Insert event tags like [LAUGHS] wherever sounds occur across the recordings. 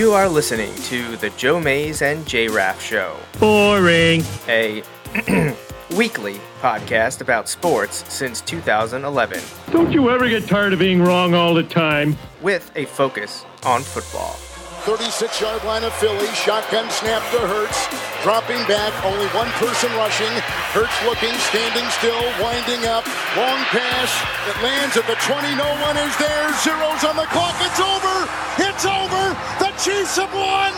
You are listening to the Joe Mays and J Raff Show, Boring. a [CLEARS THROAT] weekly podcast about sports since 2011, Don't you ever get tired of being wrong all the time? with a focus on football. 36 yard line of Philly. Shotgun snap to Hurts. Dropping back, only one person rushing. Hurts looking, standing still, winding up. Long pass. It lands at the 20. No one is there. Zeros on the clock. It's over. It's over. The Chiefs have won.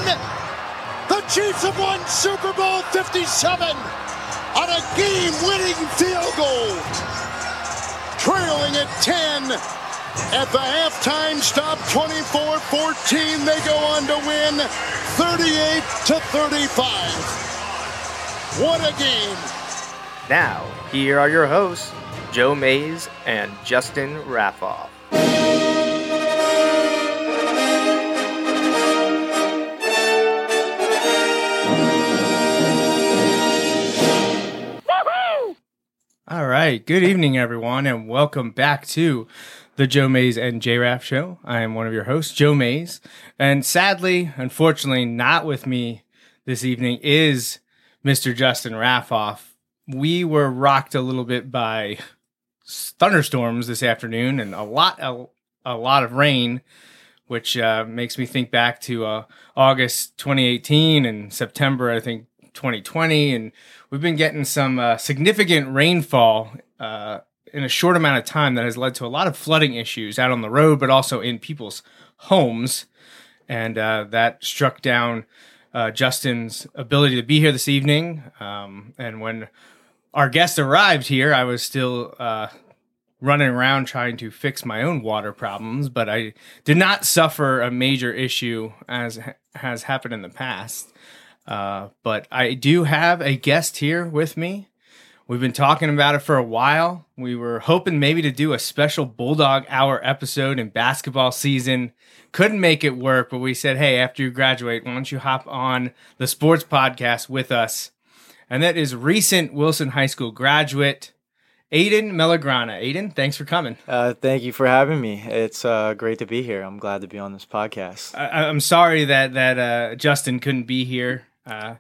The Chiefs have won Super Bowl 57 on a game winning field goal. Trailing at 10. At the halftime stop, 24-14, they go on to win 38 to 35. What a game. Now, here are your hosts, Joe Mays and Justin Raffoff. All right. Good evening, everyone, and welcome back to the Joe Mays and J Raff Show. I am one of your hosts, Joe Mays. And sadly, unfortunately, not with me this evening is Mr. Justin Raffoff. We were rocked a little bit by thunderstorms this afternoon and a lot, a, a lot of rain, which uh, makes me think back to uh, August 2018 and September, I think, 2020. And we've been getting some uh, significant rainfall uh, in a short amount of time that has led to a lot of flooding issues out on the road, but also in people's homes. And uh, that struck down uh, Justin's ability to be here this evening. Um, and when our guest arrived here, I was still uh, running around trying to fix my own water problems, but I did not suffer a major issue as ha- has happened in the past. Uh, but I do have a guest here with me. We've been talking about it for a while. We were hoping maybe to do a special Bulldog Hour episode in basketball season. Couldn't make it work, but we said, hey, after you graduate, why don't you hop on the sports podcast with us? And that is recent Wilson High School graduate, Aidan Melograna. Aidan, thanks for coming. Uh, thank you for having me. It's uh, great to be here. I'm glad to be on this podcast. I, I'm sorry that that uh, Justin couldn't be here uh,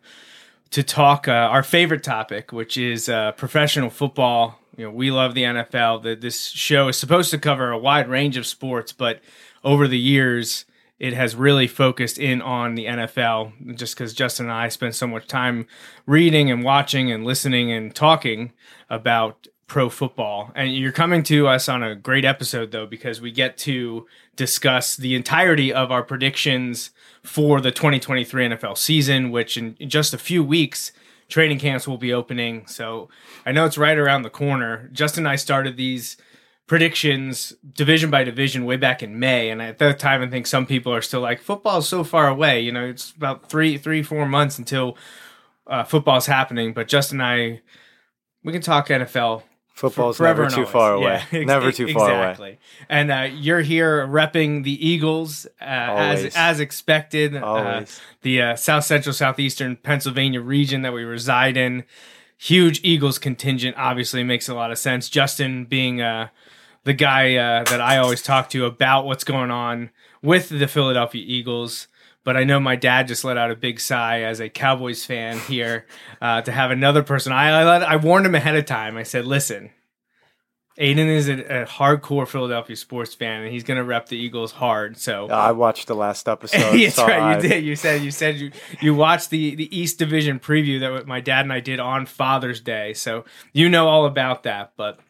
to talk uh, our favorite topic, which is uh, professional football. You know, we love the NFL. That this show is supposed to cover a wide range of sports, but over the years, it has really focused in on the NFL. Just because Justin and I spend so much time reading and watching and listening and talking about pro football. And you're coming to us on a great episode, though, because we get to discuss the entirety of our predictions for the 2023 NFL season, which in, just a few weeks, training camps will be opening. So I know it's right around the corner. Justin and I started these predictions division by division way back in May. And at that time, I think some people are still like, football's so far away. You know, it's about three, three, four months until uh, football's happening. But Justin and I, we can talk NFL Football's never too always. far away. [LAUGHS] Yeah, never too far away. exactly. And uh, you're here repping the Eagles uh, as as expected. Uh, the uh, South Central Southeastern Pennsylvania region that we reside in. Huge Eagles contingent obviously makes a lot of sense. Justin being uh, the guy uh, that I always talk to about what's going on with the Philadelphia Eagles. But I know my dad just let out a big sigh as a Cowboys fan here uh, to have another person. I, I I warned him ahead of time. I said, "Listen, Aidan is a, a hardcore Philadelphia sports fan, and he's going to rep the Eagles hard." So I watched the last episode. [LAUGHS] That's so right, I- you did. You said you said you you watched the the East Division preview that my dad and I did on Father's Day, so you know all about that. But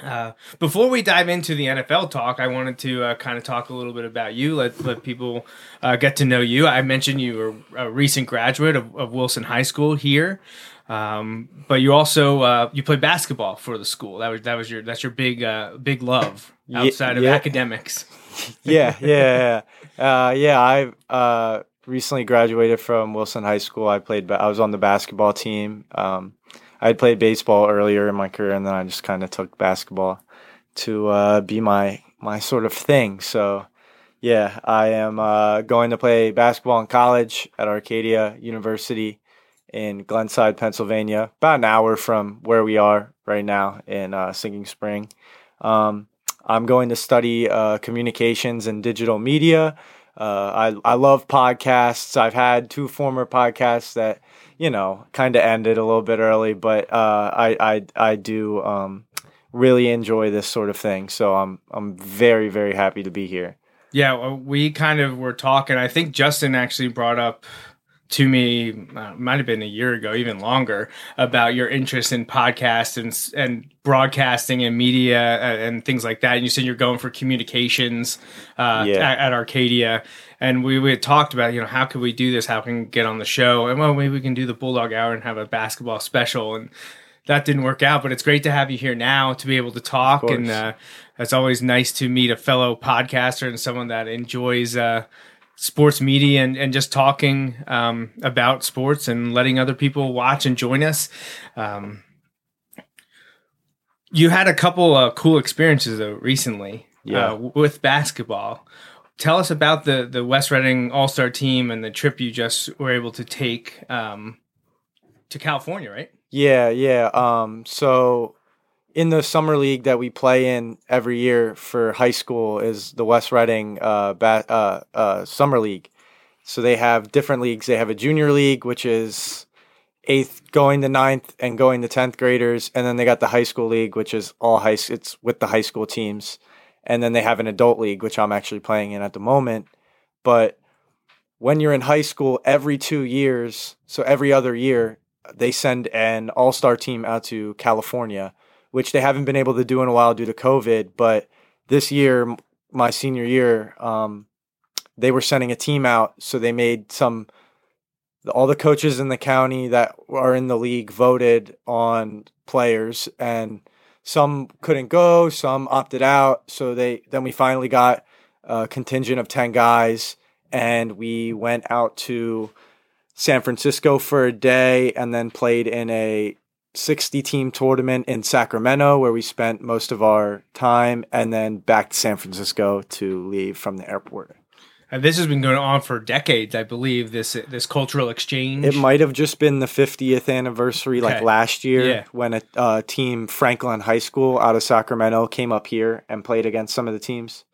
uh, before we dive into the NFL talk, I wanted to uh, kind of talk a little bit about you. Let let people uh, get to know you. I mentioned you were a recent graduate of, of Wilson High School here. Um, but you also uh, you play basketball for the school. That was that was your that's your big uh, big love outside of yeah. academics. [LAUGHS] yeah, yeah, yeah. Uh, yeah, I uh, recently graduated from Wilson High School. I played. I was on the basketball team. Um, I played baseball earlier in my career, and then I just kind of took basketball to uh, be my my sort of thing. So, yeah, I am uh, going to play basketball in college at Arcadia University in Glenside, Pennsylvania, about an hour from where we are right now in uh, Sinking Spring. Um, I'm going to study uh, communications and digital media. Uh, I I love podcasts. I've had two former podcasts that you know kind of ended a little bit early, but uh, I I I do um, really enjoy this sort of thing. So I'm I'm very very happy to be here. Yeah, we kind of were talking. I think Justin actually brought up to me uh, might have been a year ago even longer about your interest in podcasts and and broadcasting and media and, uh, and things like that and you said you're going for communications uh, yeah. at, at, Arcadia and we, we had talked about you know how could we do this how can we get on the show and well maybe we can do the bulldog hour and have a basketball special and that didn't work out but it's great to have you here now to be able to talk and uh, it's always nice to meet a fellow podcaster and someone that enjoys uh, sports media and, and just talking um, about sports and letting other people watch and join us. Um, you had a couple of cool experiences though recently yeah. uh, with basketball. Tell us about the the West Reading All Star team and the trip you just were able to take um, to California, right? Yeah, yeah. Um, so in the summer league that we play in every year for high school is the West Reading uh, ba- uh, uh, summer league. So they have different leagues. They have a junior league, which is eighth going to ninth and going to tenth graders, and then they got the high school league, which is all high. It's with the high school teams, and then they have an adult league, which I'm actually playing in at the moment. But when you're in high school, every two years, so every other year, they send an all star team out to California which they haven't been able to do in a while due to COVID. But this year, my senior year, um, they were sending a team out, so they made some. All the coaches in the county that are in the league voted on players, and some couldn't go, some opted out. So they then we finally got a contingent of ten guys, and we went out to San Francisco for a day, and then played in a 60 team tournament in Sacramento where we spent most of our time and then back to San Francisco to leave from the airport. And this has been going on for decades, I believe. This this cultural exchange. It might have just been the 50th anniversary, okay. like last year, yeah. when a uh, team Franklin High School out of Sacramento came up here and played against some of the teams.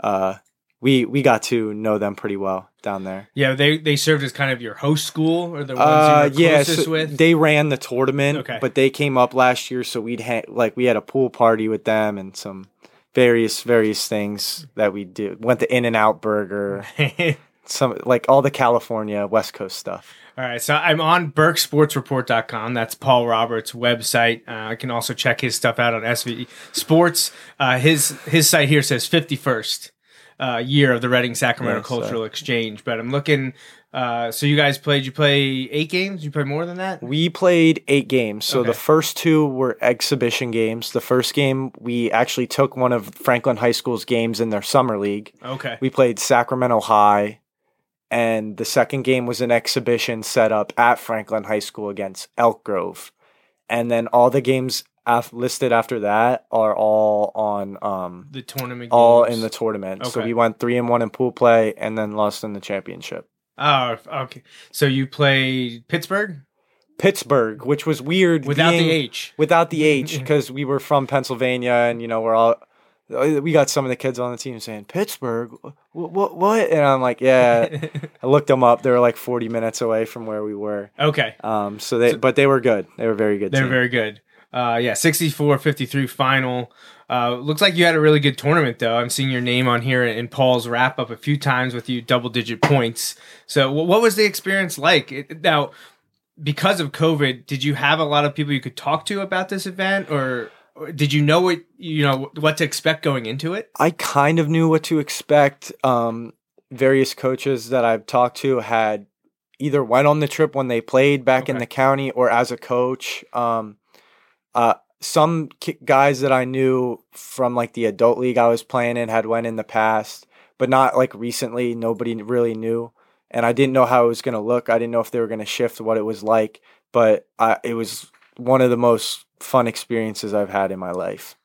Uh, we we got to know them pretty well down there. Yeah, they they served as kind of your host school or the ones uh, you were yeah, closest so with. They ran the tournament, okay. but they came up last year, so we'd ha- like we had a pool party with them and some various various things that we do. Went to In and Out Burger, [LAUGHS] some like all the California West Coast stuff. All right, so I'm on BerksSportsReport.com. That's Paul Roberts' website. Uh, I can also check his stuff out on SV Sports. Uh, his his site here says 51st uh, year of the Reading Sacramento yes, Cultural Exchange. But I'm looking. Uh, so you guys played? You play eight games? You play more than that? We played eight games. So okay. the first two were exhibition games. The first game we actually took one of Franklin High School's games in their summer league. Okay. We played Sacramento High, and the second game was an exhibition set up at Franklin High School against Elk Grove. And then all the games af- listed after that are all on um the tournament. All in the tournament. Okay. So we went three and one in pool play, and then lost in the championship. Oh, okay. So you played Pittsburgh. Pittsburgh, which was weird without being, the H. Without the [LAUGHS] H, because we were from Pennsylvania, and you know we're all we got some of the kids on the team saying Pittsburgh, what, what, what? And I'm like, yeah. [LAUGHS] I looked them up. They were like 40 minutes away from where we were. Okay. Um. So they, so, but they were good. They were very good. They were very good. Uh, yeah, 64-53 final. Uh, looks like you had a really good tournament, though. I'm seeing your name on here in Paul's wrap up a few times with you double digit points. So, what was the experience like? now, because of COVID, did you have a lot of people you could talk to about this event, or, or did you know what you know what to expect going into it? I kind of knew what to expect. Um, various coaches that I've talked to had either went on the trip when they played back okay. in the county or as a coach. Um, uh, some guys that I knew from like the adult league I was playing in had went in the past, but not like recently. Nobody really knew. and I didn't know how it was going to look. I didn't know if they were going to shift what it was like, but I, it was one of the most fun experiences I've had in my life,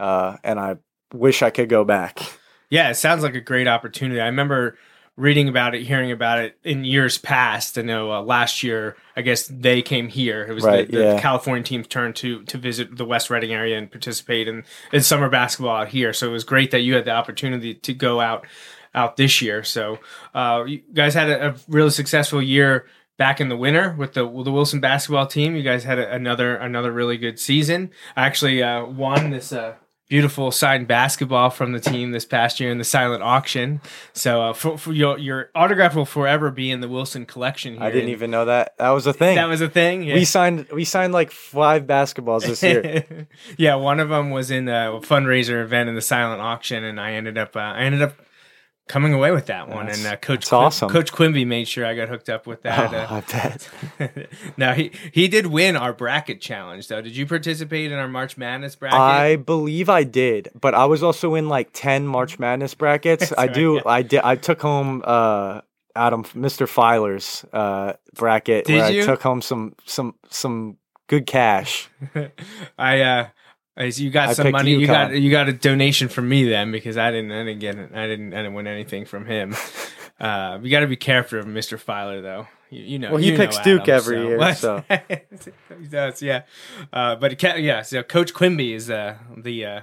uh, and I wish I could go back. Yeah, it sounds like a great opportunity. I remember reading about it, hearing about it in years past. I know uh, last year, I guess they came here. It was Right, the, the yeah. California team's turn to to visit the West Reading area and participate in, in summer basketball out here. So it was great that you had the opportunity to go out out this year. So uh, you guys had a, a really successful year back in the winter with the with the Wilson basketball team. You guys had a, another another really good season. I actually uh, won this. Uh, Beautiful signed basketball from the team this past year in the silent auction. So uh, for, for your your autograph will forever be in the Wilson collection. Here. I didn't even know that that was a thing. That was a thing. Yeah. we signed we signed like five basketballs this year. [LAUGHS] yeah, one of them was in a fundraiser event in the silent auction, and I ended up uh, I ended up coming away with that one. That's- and uh, Coach Quim- awesome. Coach Quimby made sure I got hooked up with that. Oh, uh, I bet. [LAUGHS] now he he did win our bracket challenge though. Did you participate in our March Madness bracket? I believe I did, but I was also in like ten March Madness brackets. [LAUGHS] I right, do. yeah. I did. I took home uh, Adam, Mr. Filer's uh, bracket. Did where you? I took home some some some good cash. [LAUGHS] I uh See you got I some money. You got you got a donation from me then because I didn't I didn't get it. I didn't I didn't win anything from him. [LAUGHS] Uh, you got to be careful of Mr. Filer though. You, you know. Well, he you picks Duke Adam, every year, so. [LAUGHS] he does. Yeah. Uh, but it yeah. So Coach Quimby is uh, the uh,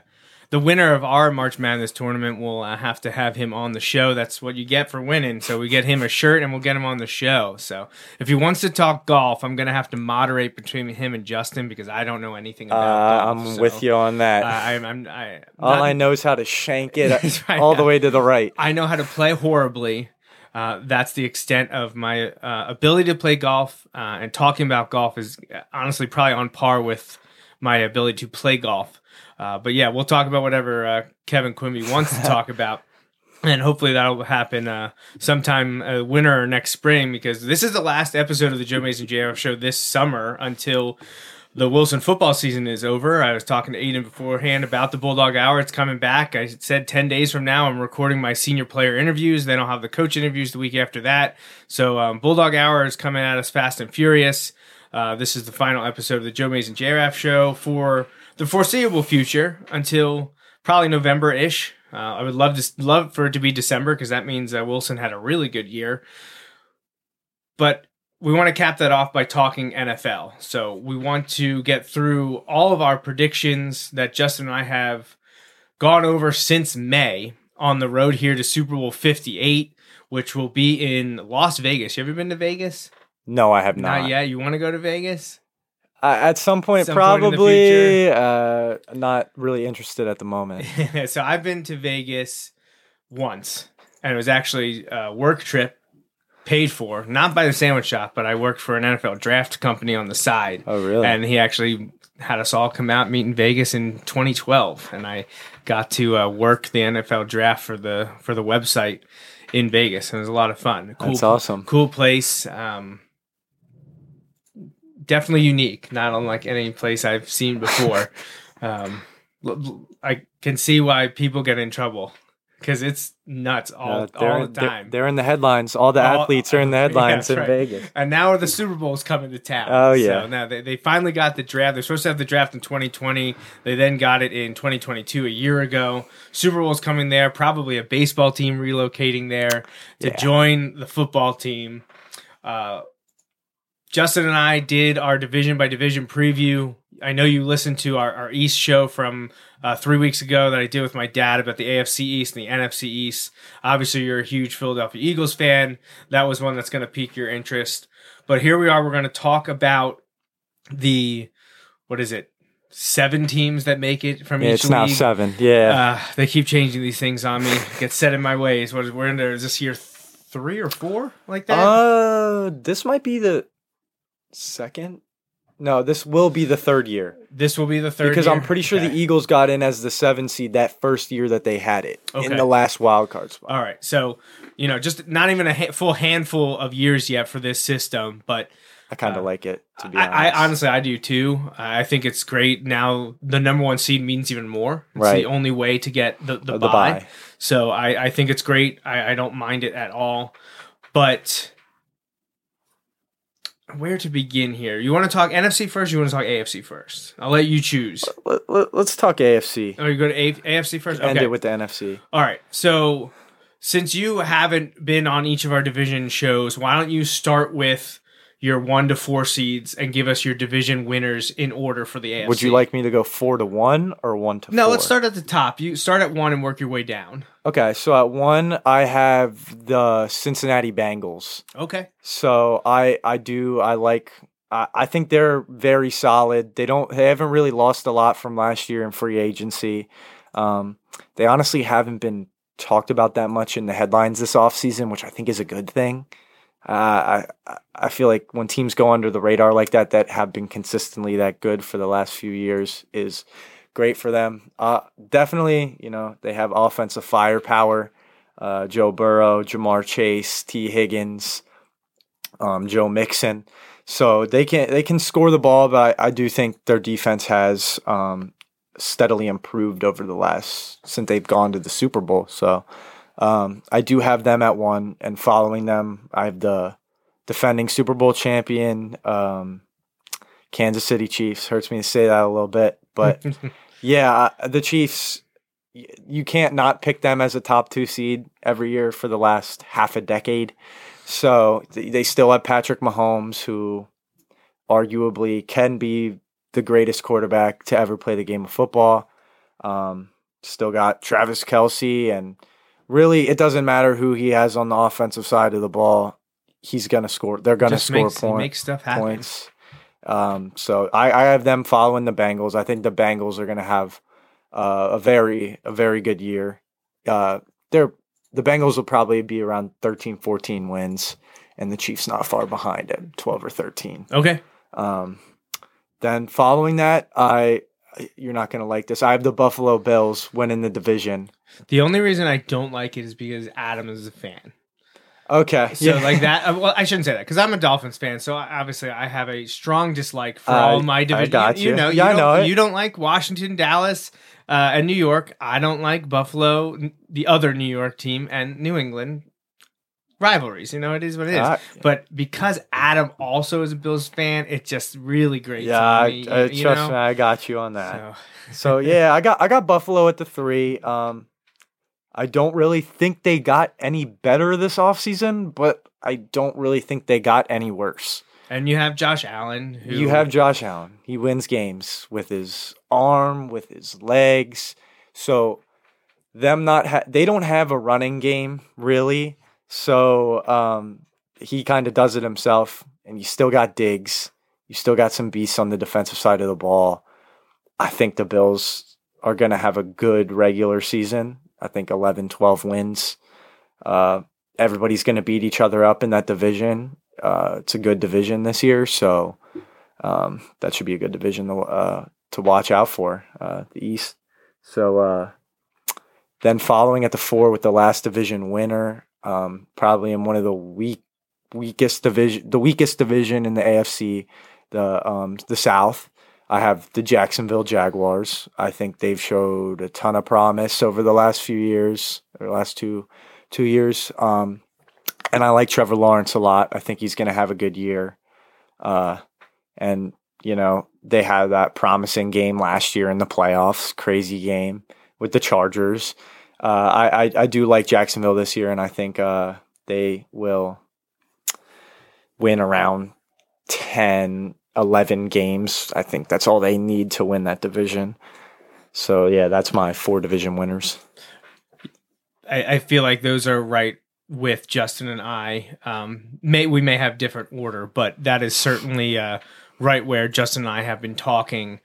the winner of our March Madness tournament. We'll uh, have to have him on the show. That's what you get for winning. So we get him a shirt and we'll get him on the show. So if he wants to talk golf, I'm gonna have to moderate between him and Justin because I don't know anything Uh, about golf. I'm so, with you on that. Uh, I'm, I'm, I, All not- I know is how to shank it [LAUGHS] right, all the way to the right. I know how to play horribly. Uh, that's the extent of my uh, ability to play golf. Uh, and talking about golf is uh, honestly probably on par with my ability to play golf. Uh, but yeah, we'll talk about whatever uh, Kevin Quimby wants to [LAUGHS] talk about. And hopefully that'll happen uh, sometime uh, winter or next spring because this is the last episode of the Joe Mays and J Raff show this summer until the Wilson football season is over. I was talking to Aidan beforehand about the Bulldog Hour. It's coming back. I said 10 days from now, I'm recording my senior player interviews. Then I'll have the coach interviews the week after that. So, um, Bulldog Hour is coming at us fast and furious. Uh, this is the final episode of the Joe Mays and J Raff show for the foreseeable future until probably November ish. Uh, I would love to love for it to be December because that means uh, Wilson had a really good year. But we want to cap that off by talking NFL. So we want to get through all of our predictions that Justin and I have gone over since May on the road here to Super Bowl 58, which will be in Las Vegas. You ever been to Vegas? No, I have not. Not yet. You want to go to Vegas? Uh, at some point, Some point probably. uh, not really interested at the moment. [LAUGHS] so I've been to Vegas once, and it was actually a work trip paid for, not by the sandwich shop, but I worked for an NFL draft company on the side. Oh, really? And he actually had us all come out meet in Vegas in 2012, and I got to uh, work the NFL draft for the for the website in Vegas. And it was a lot of fun. Cool, That's awesome. Cool place. Um, definitely unique, not unlike any place I've seen before. [LAUGHS] um, I can see why people get in trouble because it's nuts all, Uh, they're, all the they're- time. They're, in the headlines. All the All- athletes are in the [LAUGHS] headlines that's in right. Vegas. And now the Super Bowl's coming to town. Oh, yeah. So now they, they finally got the draft. They're supposed to have the draft in 2020. They then got it in 2022 a year ago. Super Bowl's coming there. Probably a baseball team relocating there to Yeah. join the football team. Uh, Justin and I did our division by division preview. I know you listened to our, our East show from uh, three weeks ago that I did with my dad about the AFC East and the NFC East. Obviously, you're a huge Philadelphia Eagles fan. That was one that's going to pique your interest. But here we are. We're going to talk about the, what is it, seven teams that make it from Yeah, each it's now seven. Yeah. Uh, they keep changing these things on me. Get set in my ways. What is we're in there? Is this year three or four like that? Uh, this might be the second. No, this will be the third year this will be the third because year? I'm pretty sure Okay. the Eagles got in as the seven seed that first year that they had it Okay. in the last wild card spot. All right, so you know, just not even a ha- full handful of years yet for this system, but I kind of Uh, like it to be I, honest. I honestly I do too. I think it's great. Now the number one seed means even more. It's Right. the only way to get the the, the buy. bye. So I, I think it's great. I, I don't mind it at all. but where to begin here? You want to talk NFC first? You want to talk AFC first? I'll let you choose. Uh, let, let, us talk AFC. Oh, you go to A- AFC first. End it with the NFC. All right. So since you haven't been on each of our division shows, why don't you start with your one to four seeds and give us your division winners in order for the AFC? Would you like me to go four to one or one to No, four? let's start at the top. You start at one and work your way down. Okay, so at one, I have the Cincinnati Bengals. Okay. So I I do I like I, I think they're very solid. They don't they haven't really lost a lot from last year in free agency. Um, they honestly haven't been talked about that much in the headlines this offseason, which I think is a good thing. Uh, I I feel like when teams go under the radar like that, that have been consistently that good for the last few years, is great for them. Uh, definitely, you know, they have offensive firepower. Uh, Joe Burrow, Ja'Marr Chase, Tee Higgins, um, Joe Mixon. So they can they can score the ball, but I, I do think their defense has um, steadily improved over the last since they've gone to the Super Bowl. So um, I do have them at one, and following them, I have the defending Super Bowl champion um, Kansas City Chiefs. Hurts me to say that a little bit, but [LAUGHS] yeah, the Chiefs. You can't not pick them as a top two seed every year for the last half a decade. So they still have Patrick Mahomes, who arguably can be the greatest quarterback to ever play the game of football. Um, still got Travis Kelce, and really, it doesn't matter who he has on the offensive side of the ball. He's gonna score. They're gonna Just score makes, point, makes stuff happen. points. Um, so I, I have them following the Bengals. I think the Bengals are gonna have uh, a very a very good year. Uh, they're the Bengals will probably be around 13, 14 wins, and the Chiefs not far behind at 12 or 13. Okay. Um, then following that, I you're not going to like this. I have the Buffalo Bills winning the division. The only reason I don't like it is because Adam is a fan. Okay, So like that. [LAUGHS] uh, Well, I shouldn't say that because I'm a Dolphins fan. So obviously, I have a strong dislike for I- all my I division. got you. you. know, Yeah, I you know don't, it. you don't like Washington, Dallas, uh, and New York. I don't like Buffalo, the other New York team, and New England rivalries. You know, it is what it is. Ah, but because Adam also is a Bills fan, it's just really great. yeah, I, me, I, you trust know? me, I got you on that. So, so yeah, I got I got Buffalo at the three. Um, I don't really think they got any better this offseason, but I don't really think they got any worse. and you have Josh Allen. Who, You have Josh Allen. He wins games with his arm, with his legs. So them not ha- they don't have a running game really. So um, he kind of does it himself. And you still got Diggs. You still got some beasts on the defensive side of the ball. I think the Bills are going to have a good regular season. I think 11, 12 wins. Uh, everybody's going to beat each other up in that division. Uh, it's a good division this year, so um, that should be a good division to, uh, to watch out for, uh, the East. So uh, then following at the four with the last division winner, um, probably in one of the weak weakest division, the weakest division in the AFC, the um, the South. I have the Jacksonville Jaguars. I think they've showed a ton of promise over the last few years, or last two two years. Um, and I like Trevor Lawrence a lot. I think he's going to have a good year. Uh, and you know they had that promising game last year in the playoffs, crazy game with the Chargers. Uh, I, I I do like Jacksonville this year, and I think uh, they will win around 10, 11 games. I think that's all they need to win that division. So yeah, that's my four division winners. I, I feel like those are right with Justin and I. Um, may we may have different order, but that is certainly uh, right where Justin and I have been talking.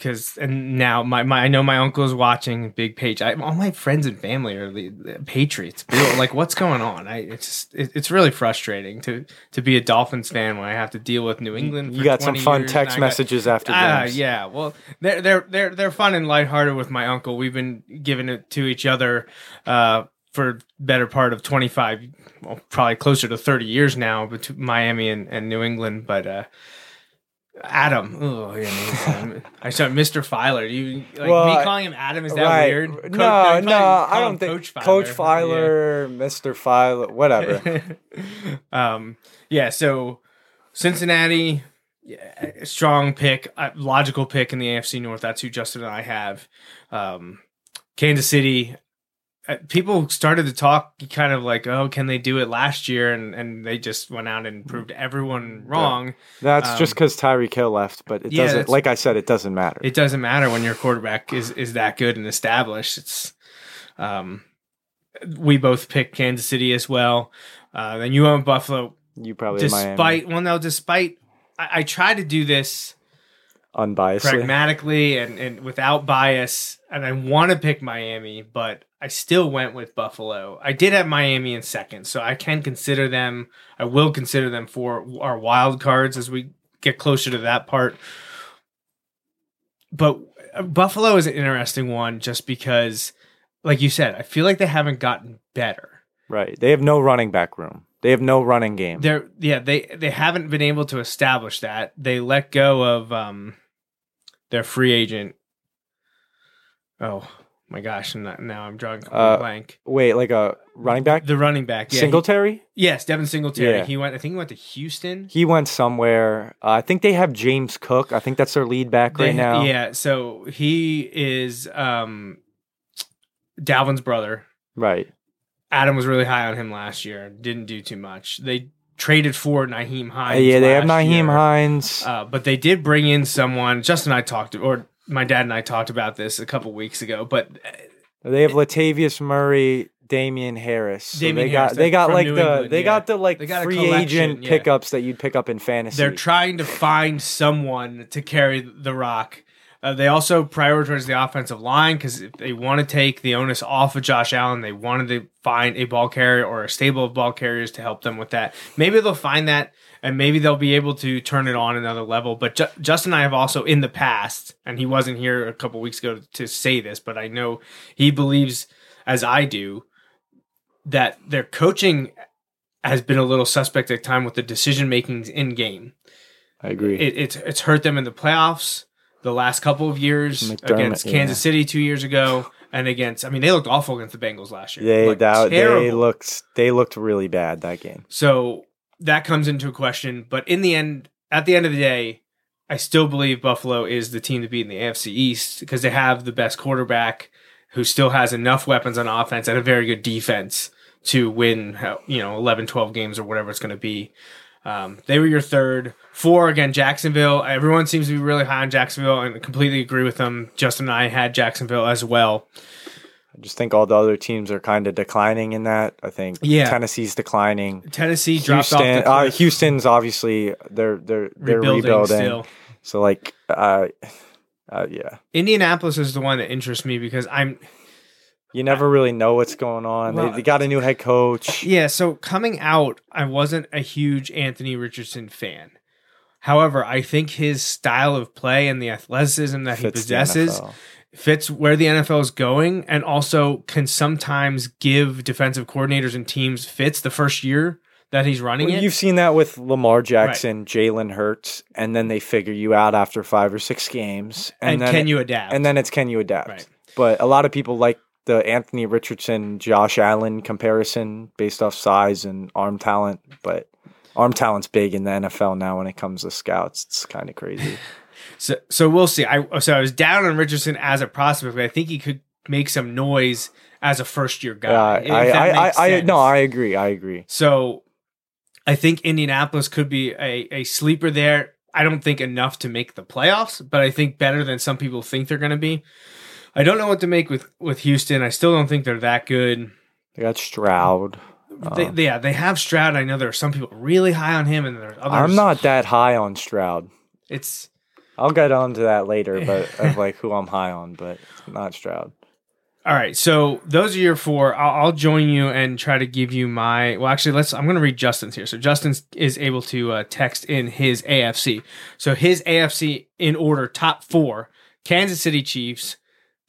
Because and now my, my I know my uncle is watching Big Page. I, all my friends and family are the, the Patriots. Like what's going on? I it's just it, it's really frustrating to to be a Dolphins fan when I have to deal with New England. You got some fun text got- messages after games. yeah. Well, they're they're they're they're fun and lighthearted with my uncle. We've been giving it to each other uh, for better part of twenty five, well, probably closer to thirty years now between Miami and, and New England. But uh, Adam. Oh, yeah, [LAUGHS] I said Mr. Filer. You like Well, me calling him Adam? Is that right. weird? No, probably no, I don't think Coach Filer. Coach Filer, Mr. Filer, whatever. Yeah. [LAUGHS] um, yeah. So Cincinnati, yeah, strong pick, uh, logical pick in the AFC North. That's who Justin and I have. Um, Kansas City. Uh, People started to talk kind of like, oh, can they do it last year? And and they just went out and proved everyone wrong. That's Um, just because Tyreek Hill left, but it yeah, doesn't. Like I said, it doesn't matter. it doesn't matter when your quarterback is is that good and established. It's um, we both picked Kansas City as well. Uh, then you went Buffalo, you probably Miami, despite well, no, despite I, I try to do this unbiasedly. pragmatically and and without bias, and I want to pick Miami, but I still went with Buffalo. I did have Miami in second, so I can consider them. I will consider them for our wild cards as we get closer to that part. But uh, Buffalo is an interesting one just because, like you said, I feel like they haven't gotten better. Right. They have no running back room. They have no running game. They're yeah they they haven't been able to establish that. They let go of um their free agent. Oh my gosh! And now I'm drawing a Uh, blank. Wait, like a running back? The running back, yeah, he- Singletary? yes, Devin Singletary. Yeah. He went. I think he went to Houston. He went somewhere. Uh, I think they have James Cook. I think that's their lead back They- right now. Yeah, so he is um Dalvin's brother. Right. Adam was really high on him last year. Didn't do too much. They traded for Nyheim Uh, Hines. yeah, they have Nyheim year. Hines. Uh, but they did bring in someone. Justin and I talked, or my dad and I talked about this a couple weeks ago. But they have Latavius Murray, Damien Harris. So Damien they Harris, got they got like New the England, they yeah. got the like got free agent yeah. pickups that you'd pick up in fantasy. they're trying to find someone to carry the rock. Uh, they also prioritize the offensive line because if they want to take the onus off of Josh Allen, they wanted to find a ball carrier or a stable of ball carriers to help them with that. Maybe they'll find that, and maybe they'll be able to turn it on another level. But Ju- Justin and I have also in the past, and he wasn't here a couple weeks ago to say this, but I know he believes, as I do, that their coaching has been a little suspect at time with the decision makings in game I agree. it, it's it's hurt them in the playoffs the last couple of years McDermott, against Kansas yeah. City two years ago, and against I mean they looked awful against the Bengals last year. they that, they looked they looked really bad that game. So that comes into a question, but in the end, at the end of the day, I still believe Buffalo is the team to beat in the AFC East because they have the best quarterback who still has enough weapons on offense and a very good defense to win, you know, 11, 12 games or whatever it's going to be. Um, they were your third. Four, again, Jacksonville. Everyone seems to be really high on Jacksonville and completely agree with them. Justin and I had Jacksonville as well. I just think all the other teams are kind of declining in that. I think Yeah. Tennessee's declining. Tennessee dropped off Houston, uh. Houston's obviously they're they're they're rebuilding, rebuilding. still. So like, uh, uh, yeah, Indianapolis is the one that interests me because I'm you never really know what's going on. Well, they, they got a new head coach. Yeah, so coming out, I wasn't a huge Anthony Richardson fan. However, I think his style of play and the athleticism that he Fits possesses fits where the NFL is going and also can sometimes give defensive coordinators and teams fits the first year that he's running Well, it. you've seen that with Lamar Jackson, Jalen Hurts, and then they figure you out after five or six games, and then can it- you adapt? and then it's can you adapt? Right. But a lot of people like the Anthony Richardson, Josh Allen comparison based off size and arm talent, but arm talent's big in the NFL now when it comes to scouts. It's kind of crazy. [LAUGHS] So, so we'll see. I so I was down on Richardson as a prospect, but I think he could make some noise as a first year guy. If I, I, I, I, no, I agree. I agree. So I think Indianapolis could be a, a sleeper there. I don't think enough to make the playoffs, but I think better than some people think they're going to be. I don't know what to make with with Houston. I still don't think they're that good. They got Stroud. They, they- yeah, they have Stroud. I know there are some people really high on him, and there's others. I'm not that high on Stroud. It's I'll get onto that later, [LAUGHS] but of like who I'm high on, but not Stroud. All right, so those are your four. I'll, I'll join you and try to give you my. Well, actually, let's. I'm going to read Justin's here. So Justin is able to uh, text in his AFC. So his AFC in order: top four: Kansas City Chiefs,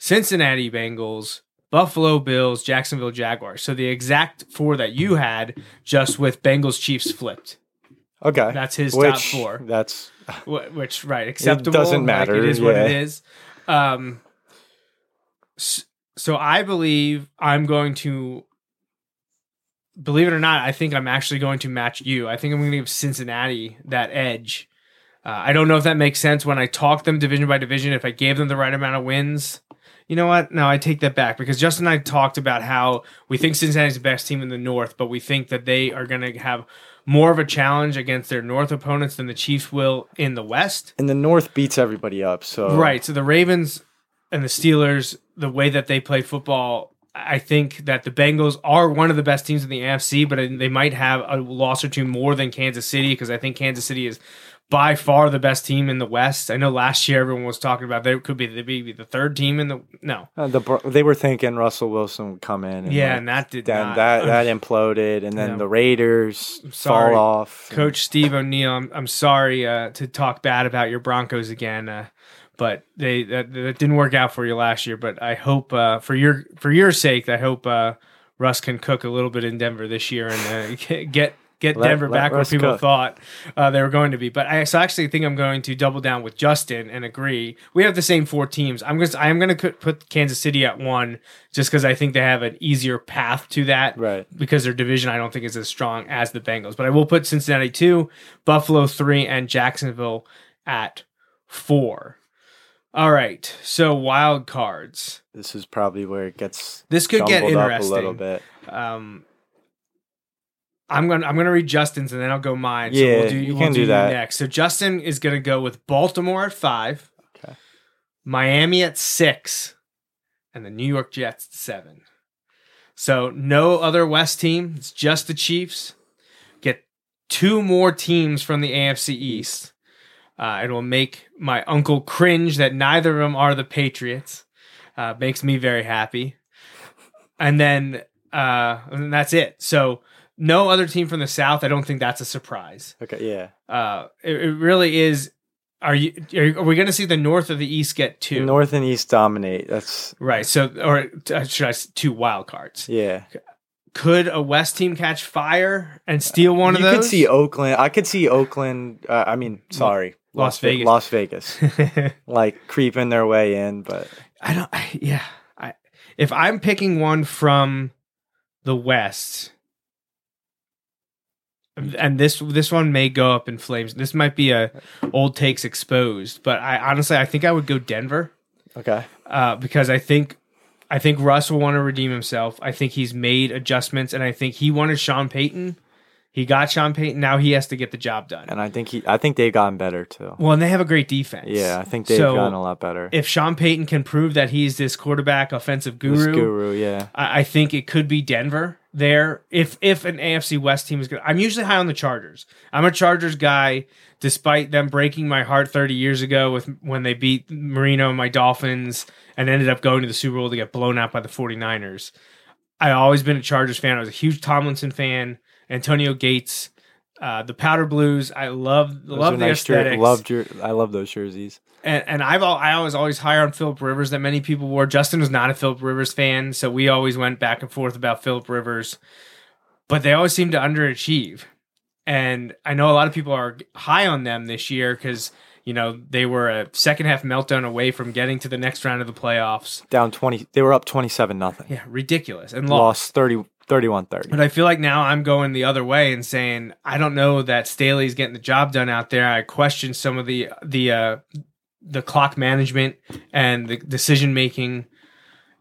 Cincinnati Bengals, Buffalo Bills, Jacksonville Jaguars. So the exact four that you had, just with Bengals Chiefs flipped. Okay, That's his Which, top four. That's Wh- which right acceptable doesn't like, matter, it is what it is. um so i believe i'm going to believe it or not i think i'm actually going to match you i think i'm going to give cincinnati that edge uh, i don't know if that makes sense when i talk them division by division if i gave them the right amount of wins you know what? No, I take that back because Justin and I talked about how we think Cincinnati's the best team in the North, but we think that they are going to have more of a challenge against their North opponents than the Chiefs will in the West. and the North beats everybody up. So Right. So the Ravens and the Steelers, the way that they play football, I think that the Bengals are one of the best teams in the AFC, but they might have a loss or two more than Kansas City because I think Kansas City is by far the best team in the West. I know last year everyone was talking about they could be the third team in the no. Uh, the they were thinking Russell Wilson would come in. And Yeah, like, and that did then not. that that [LAUGHS] imploded, and then the Raiders fall off. Coach Steve O'Neill, I'm, I'm sorry uh, to talk bad about your Broncos again, uh, but they that, that didn't work out for you last year. But I hope uh, for your for your sake, I hope uh, Russ can cook a little bit in Denver this year and uh, [LAUGHS] get get Let- Denver let back where people thought uh, they were going to be. But I so actually think I'm going to double down with Justin and agree. We have the same four teams. I'm going to I'm going to put Kansas City at one just because I think they have an easier path to that Right. because their division I don't think is as strong as the Bengals. But I will put Cincinnati two, Buffalo three, and Jacksonville at four. All right, so wild cards. This is probably where it gets This could get up a little bit. Um, I'm gonna I'm gonna read Justin's and then I'll go mine. so Yeah, we'll do, you we'll can do you that. next. So Justin is gonna go with Baltimore at five, Okay. Miami at six, and the New York Jets at seven. So no other West team. It's just the Chiefs. Get two more teams from the AFC East. Uh, it will make my uncle cringe that neither of them are the Patriots. Uh, makes me very happy. And then uh, and that's it. So no other team from the South. I don't think that's a surprise. Okay, yeah. Uh, it, it really is. Are you? Are, are we going to see the North or the East get two? The North and East dominate. That's Right. So, or uh, should I two wild cards? yeah. Could a West team catch fire and steal one you of those? You could see Oakland. I could see Oakland. Uh, I mean, sorry, Las Ve- Vegas. Las Vegas, [LAUGHS] like creeping their way in. But I don't. I, yeah. I if I'm picking one from the West, and this this one may go up in flames. This might be a old takes exposed, but I honestly I think I would go Denver okay, uh, because I think I think Russ will want to redeem himself. I think he's made adjustments, and I think he wanted Sean Payton. He got Sean Payton. Now he has to get the job done. and I think he. I think they've gotten better too. well, and they have a great defense. Yeah, I think they've So, gotten a lot better. If Sean Payton can prove that he's this quarterback offensive This guru, guru, yeah. I, I think it could be Denver there. If if an AFC West team is good, I'm usually high on the Chargers. I'm a Chargers guy, despite them breaking my heart 30 years ago with when they beat Marino and my Dolphins and ended up going to the Super Bowl to get blown out by the 49ers. I always been a Chargers fan. I was a huge Tomlinson fan. Antonio Gates, uh, the Powder Blues. I love Those love the nice jer- aesthetics Love jer- I love those jerseys. and, and I've al- I was always higher on Philip Rivers than many people were. Justin was not a Philip Rivers fan, so we always went back and forth about Philip Rivers. But they always seem to underachieve, and I know a lot of people are high on them this year because you know they were a second half meltdown away from getting to the next round of the playoffs. Down twenty. They were up twenty-seven nothing. Yeah, ridiculous and lost. Lost 30, 31-30. But I feel like now I'm going the other way and saying I don't know that Staley's getting the job done out there. I question some of the the uh, the clock management and the decision making.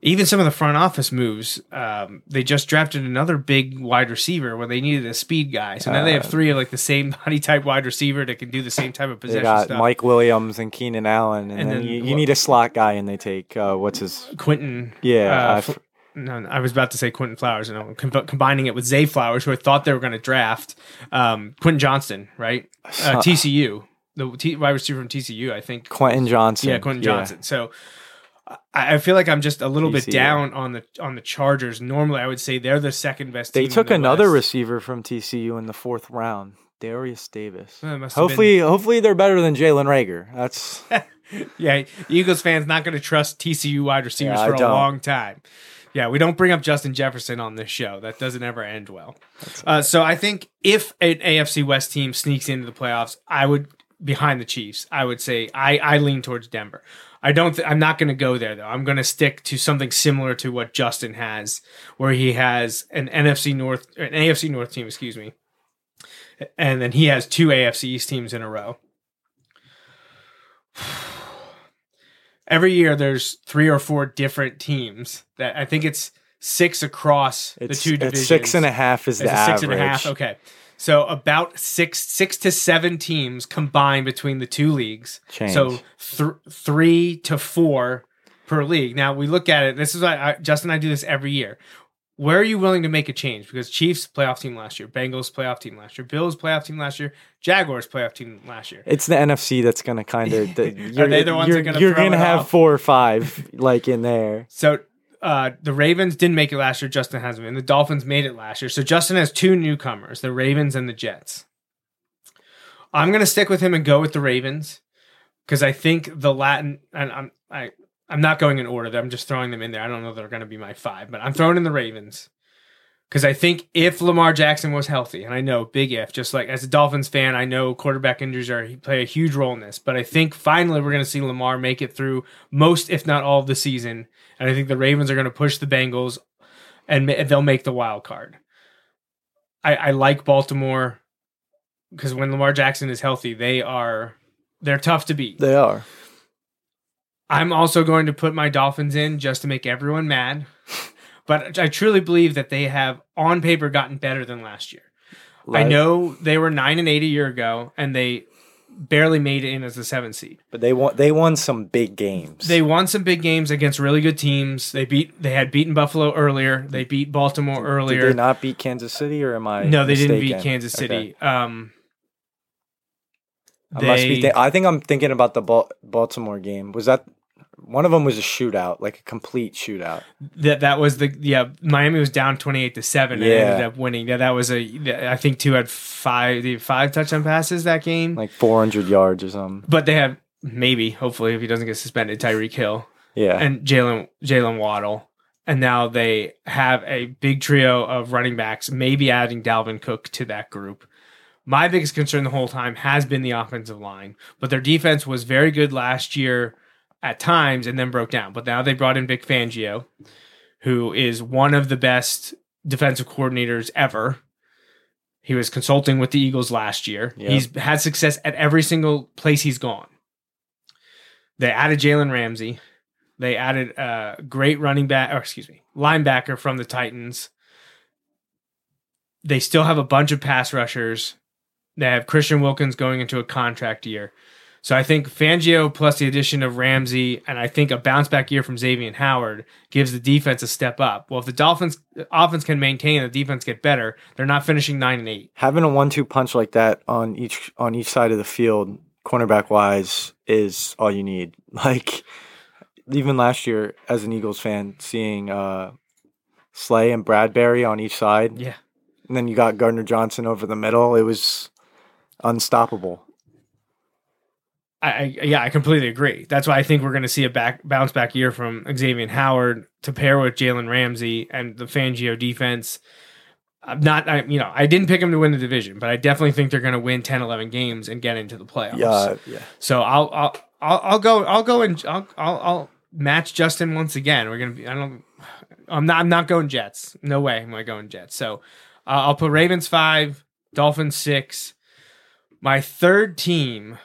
Even some of the front office moves. Um, they just drafted another big wide receiver when they needed a speed guy. So now they have Uh, three of like the same [LAUGHS] body type wide receiver that can do the same type of They possession got stuff. Mike Williams and Keenan Allen, and, And then, then you, you what- need a slot guy, and they take uh, what's his? Quentin. Yeah, uh, I f- f- no, I was about to say Quentin Flowers, and I'm com- combining it with Zay Flowers, who I thought they were going to draft. Um, Quentin Johnston, right? Uh, TCU, the T- wide receiver from TCU, I think. Quentin Johnson. Yeah, Quentin Johnson. So I, I feel like I'm just a little bit down on the on the Chargers. Normally, I would say they're the second best. They took the another West. receiver from TCU in the fourth round, Derius Davis. Well, must have Hopefully, hopefully they're better than Jalen Reagor. That's [LAUGHS] Yeah, Eagles fans not going to trust TCU wide receivers Yeah, for a long time. Yeah, we don't bring up Justin Jefferson on this show. That doesn't ever end well. Uh, so I think if an AFC West team sneaks into the playoffs, I would behind the Chiefs. I would say I I lean towards Denver. I don't. Th- I'm not going to go there though. I'm going to stick to something similar to what Justin has, where he has an NFC North, an AFC North team, excuse me, and then he has two AFC East teams in a row. Every year, there's three or four different teams that I think it's six across It's, the two divisions. six and a half is It's the average. six and a half. Okay. So about six six to seven teams combined between the two leagues. Change. So th- three to four per league. Now we look at it. This is why I, Justin and I do this every year. Where are you willing to make a change? Because Chiefs playoff team last year, Bengals playoff team last year, Bills playoff team last year, Jaguars playoff team last year. It's the NFC that's going to kind of. You're, they the ones you're, gonna you're gonna have off? four or five like in there. [LAUGHS] So uh, the Ravens didn't make it last year. Justin hasn't been. The Dolphins made it last year. So Justin has two newcomers: the Ravens and the Jets. I'm gonna stick with him and go with the Ravens because I think the Latin and I'm I I'm not going in order. I'm just throwing them in there. I don't know they're gonna be my five, but I'm throwing in the Ravens because I think if Lamar Jackson was healthy, and I know big if, just like as a Dolphins fan, I know quarterback injuries are play a huge role in this, but I think finally we're going to see Lamar make it through most, if not all, of the season, and I think the Ravens are going to push the Bengals, and they'll make the wild card. I, I like Baltimore because when Lamar Jackson is healthy, they are they're tough to beat. They are. I'm also going to put my Dolphins in just to make everyone mad. [LAUGHS] But I truly believe that they have, on paper, gotten better than last year. I know they were nine and eight a year ago, and they barely made it in as a seven seed. But they won. They won some big games. They won some big games against really good teams. They beat. They had beaten Buffalo earlier. They beat Baltimore Did earlier. they did not beat Kansas City, or am I? no, they didn't beat? Kansas City. Okay. Um, I must be. they- I think I'm thinking about the Bal- Baltimore game. Was that one of them? Was a shootout, like a complete shootout. that that was the yeah Miami was down twenty eight to seven and Yeah. ended up winning. Yeah, that was a I think Tua had five five touchdown passes that game. like 400 yards or something. but they have maybe hopefully if he doesn't get suspended Tyreek Hill Yeah, and Jaylen Jaylen Waddle. And now they have a big trio of running backs, maybe adding Dalvin Cook to that group. My biggest concern the whole time has been the offensive line, but their defense was very good last year at times and then broke down. But now they brought in Vic Fangio, who is one of the best defensive coordinators ever. He was consulting with the Eagles last year. Yeah. He's had success at every single place he's gone. They added Jalen Ramsey. They added a great running back, or excuse me, linebacker from the Titans. They still have a bunch of pass rushers. They have Christian Wilkins going into a contract year. So I think Fangio plus the addition of Ramsey and I think a bounce back year from Xavier Howard gives the defense a step up. Well, if the Dolphins offense can maintain and the defense get better, they're not finishing nine and eight. having a one-two punch like that on each on each side of the field, cornerback wise, is all you need. [LAUGHS] Like even last year, as an Eagles fan, seeing uh, Slay and Bradberry on each side, Yeah. and then you got Gardner Johnson over the middle. It was unstoppable. I, I yeah, I completely agree. That's why I think we're going to see a back bounce back year from Xavier Howard to pair with Jalen Ramsey and the Fangio defense. I'm not, I, you know, I didn't pick them to win the division, but I definitely think they're going to win 10, 11 games and get into the playoffs. Yeah, yeah. So I'll, I'll, I'll, I'll go, I'll go and I'll, I'll, I'll match Justin once again. We're gonna be, I don't, I'm not, I'm not going Jets. No way am I going Jets. So uh, I'll put Ravens five, Dolphins six. My third team.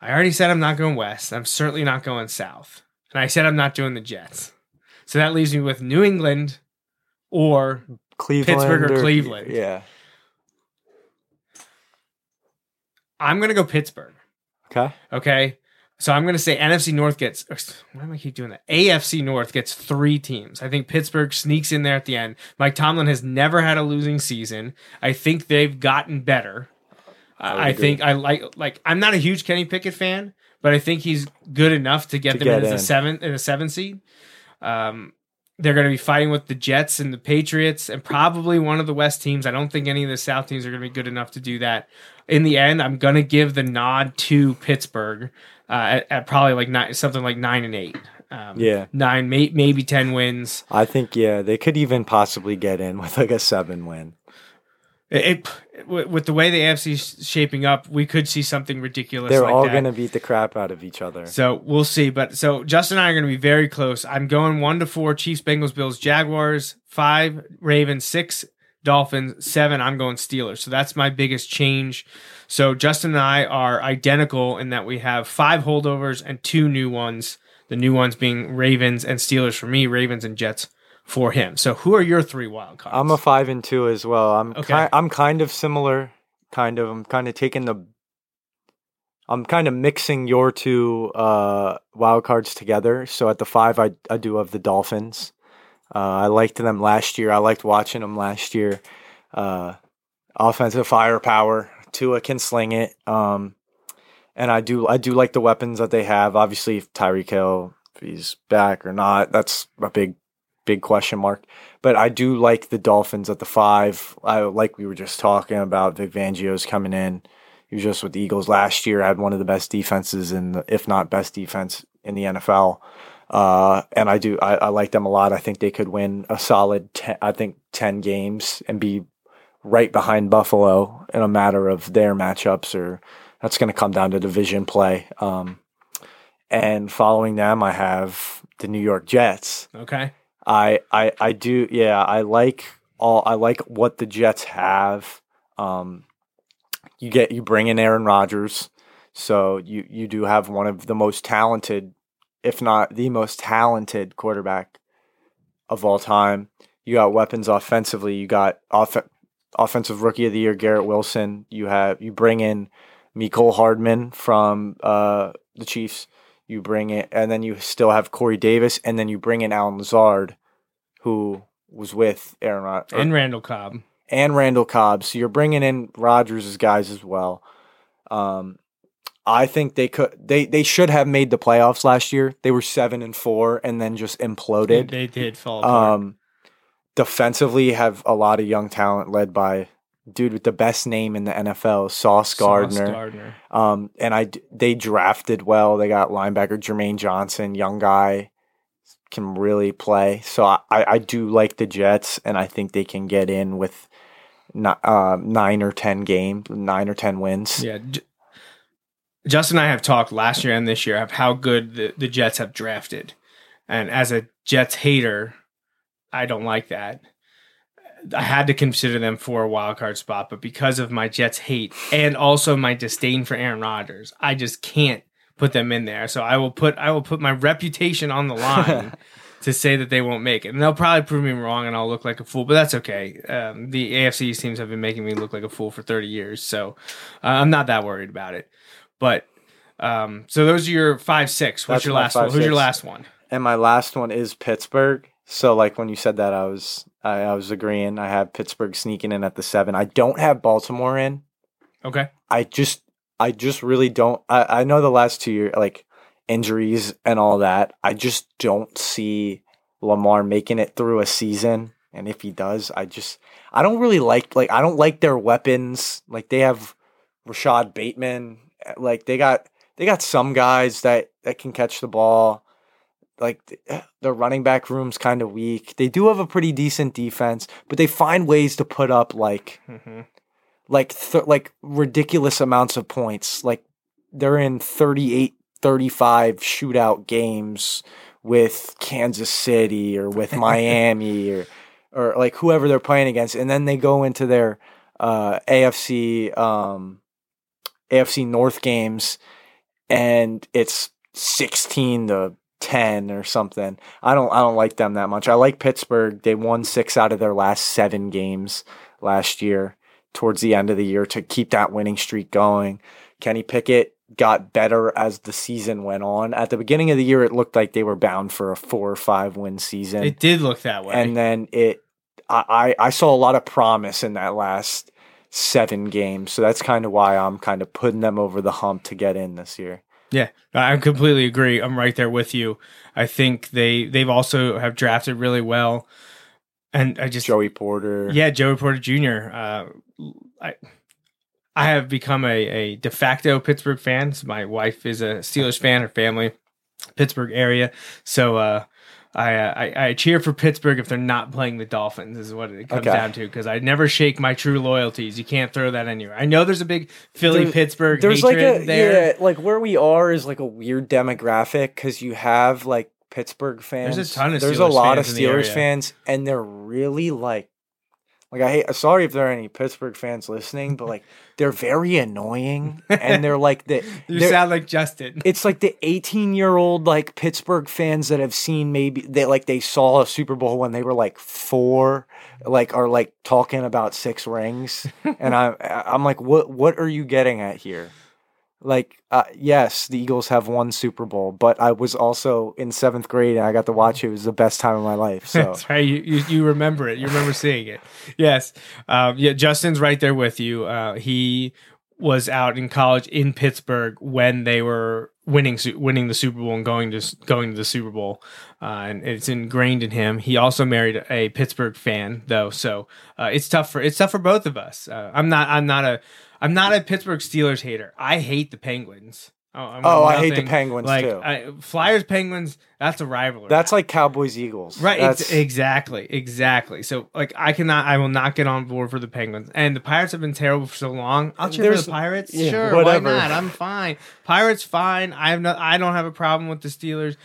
I already said I'm not going west. I'm certainly not going south. And I said I'm not doing the Jets. So that leaves me with New England or Cleveland Pittsburgh or Cleveland. Yeah. I'm going to go Pittsburgh. Okay. Okay. So I'm going to say NFC North gets, why do I keep doing that? AFC North gets three teams. I think Pittsburgh sneaks in there at the end. Mike Tomlin has never had a losing season. I think they've gotten better. I I, think I like, like, I'm not a huge Kenny Pickett fan, but I think he's good enough to get To them get in as a in. seven, in a seven seed. Um, they're going to be fighting with the Jets and the Patriots and probably one of the West teams. I don't think any of the South teams are going to be good enough to do that. In the end, I'm going to give the nod to Pittsburgh uh, at, at probably like nine, something like nine and eight. Um, Yeah. nine, may, maybe ten wins. I think yeah, they could even possibly get in with like a seven win. It, it with the way the AFC is shaping up, we could see something ridiculous. They're like all gonna beat the crap out of each other. So we'll see. But so Justin and I are going to be very close. I'm going one to four Chiefs, Bengals, Bills, Jaguars, five Ravens, six Dolphins, seven. I'm going Steelers. So that's my biggest change. So Justin and I are identical in that we have five holdovers and two new ones. The new ones being Ravens and Steelers for me, Ravens and Jets for him. So who are your three wild cards? I'm a five and two as well. I'm Okay. ki- I'm kind of similar. Kind of. I'm kind of taking the. I'm kind of mixing your two uh, wild cards together. So at the five, I I do have the Dolphins. Uh, I liked them last year. I liked watching them last year. Uh, offensive firepower. Tua can sling it. Um, and I do I do like the weapons that they have. Obviously, if Tyreek Hill if he's back or not, that's a big big question mark. But I do like the Dolphins at the five. I like we were just talking about Vic Fangio's coming in. He was just with the Eagles last year. Had one of the best defenses in, if not best defense in the NFL. Uh, and I do I, I like them a lot. I think they could win a solid. 10, I think ten games and be right behind Buffalo in a matter of their matchups. Or that's going to come down to division play. Um, and following them, I have the New York Jets. okay. I I I do yeah, I like all I like what the Jets have. Um you get you bring in Aaron Rodgers. So you you do have one of the most talented if not the most talented quarterback of all time. You got weapons offensively. You got off- offensive rookie of the year Garrett Wilson. You have you bring in Mecole Hardman from uh, the Chiefs. You bring it, and then you still have Corey Davis, and then you bring in Allen Lazard, who was with Aaron Rod- or- And Randall Cobb. and Randall Cobb. So you're bringing in Rodgers' guys as well. Um, I think they could. They they should have made the playoffs last year. They were seven and four, and then just imploded. They did fall apart. Um, defensively, have a lot of young talent led by dude with the best name in the NFL, Sauce Gardner. Sauce Gardner. Um, and I they drafted well. They got linebacker Jermaine Johnson, young guy, can really play. So I, I do like the Jets, and I think they can get in with not, uh, nine or ten game, nine or ten wins. Yeah. Justin and I have talked last year and this year of how good the, the Jets have drafted. And as a Jets hater, I don't like that. I had to consider them for a wild card spot, but because of my Jets hate and also my disdain for Aaron Rodgers, I just can't put them in there. So I will put I will put my reputation on the [LAUGHS] line to say that they won't make it. And they'll probably prove me wrong and I'll look like a fool, but that's okay. Um, the AFC teams have been making me look like a fool for 30 years, so uh, I'm not that worried about it. But um, so those are your five six. What's That's your last one? five, Who's your last one? And my last one is Pittsburgh. So like when you said that, I was I, I was agreeing. I have Pittsburgh sneaking in at the seven. I don't have Baltimore in. Okay. I just I just really don't I, I know the last two years like injuries and all that. I just don't see Lamar making it through a season. And if he does, I just I don't really like like I don't like their weapons. Like they have Rashod Bateman. Like they got they got some guys that that can catch the ball. Like th- the running back room's kind of weak. They do have a pretty decent defense, but they find ways to put up like Mm-hmm. Like th- like ridiculous amounts of points. Like they're in 38 35 shootout games with Kansas City or with [LAUGHS] Miami or or like whoever they're playing against and then they go into their uh AFC um AFC North games and it's 16 to 10 or something. I don't I don't like them that much. I like Pittsburgh. They won 6 out of their last 7 games last year towards the end of the year to keep that winning streak going. Kenny Pickett got better as the season went on. At the beginning of the year, it looked like they were bound for a four or five win season. It did look that way. and then it, I, I saw a lot of promise in that last seven games. So that's kind of why I'm kind of putting them over the hump to get in this year. Yeah, I completely agree. I'm right there with you. I think they they've also have drafted really well, and I just Joey Porter. yeah, Joey Porter Jr. Uh, I I have become a, a de facto Pittsburgh fan. So my wife is a Steelers fan. Her family, Pittsburgh area. So uh, I, I I cheer for Pittsburgh if they're not playing the Dolphins. Is what it comes Okay. down to because I never shake my true loyalties. You can't throw that anywhere. I know there's a big Philly There- Pittsburgh There's like a there. yeah, like where we are is like a weird demographic because you have like Pittsburgh fans. There's a ton of There's Steelers a lot of Steelers fans, and they're really like, like I hate. Uh, sorry if there are any Pittsburgh fans listening, but like they're very annoying, and they're like the. [LAUGHS] You they're- sound like Justin. [LAUGHS] it's like the 18 year old like Pittsburgh fans that have seen maybe they like they saw a Super Bowl when they were like four, like are like talking about six rings, and I [LAUGHS] I'm like, what what are you getting at here? Like, uh, yes, the Eagles have won Super Bowl, but I was also in seventh grade and I got to watch it. It was the best time of my life. So [LAUGHS] That's right. You, you you remember it. You remember seeing it. Yes. Um, yeah. Justin's right there with you. Uh, he was out in college in Pittsburgh when they were winning winning the Super Bowl and going to going to the Super Bowl, uh, and it's ingrained in him. He also married a Pittsburgh fan though, so uh, it's tough for it's tough for both of us. Uh, I'm not I'm not a I'm not a Pittsburgh Steelers hater. I hate the Penguins. Oh, I'm Oh, I hate the Penguins, like, too. I, Flyers Penguins. That's a rivalry. that's like Cowboys Eagles. Right, That's, exactly, exactly. So, like, I cannot, I will not get on board for the Penguins. And the Pirates have been terrible for so long. I'll cheer for the Pirates. yeah, sure, whatever. why not? I'm fine. Pirates, fine. I have no, I don't have a problem with the Steelers.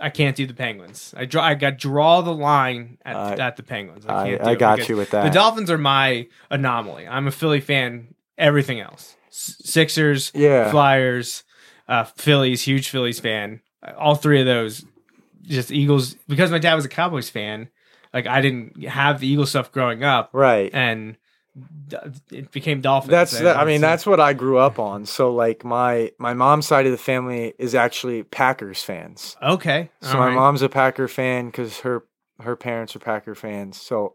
I can't do the Penguins. I draw, I got draw the line at, I- at the Penguins. I- can't do I got you with that. The. Dolphins are my anomaly. I'm a Philly fan. Everything else, Sixers, Yeah. Flyers, uh, Phillies, huge Phillies fan. All three of those, just Eagles. Because my dad was a Cowboys fan, like I didn't have the Eagle stuff growing up, right. and it became Dolphins. That's that, I mean that's what I grew up on. So like my my mom's side of the family is actually Packers fans. okay. So all my right. mom's a Packer fan because her her parents are Packer fans. So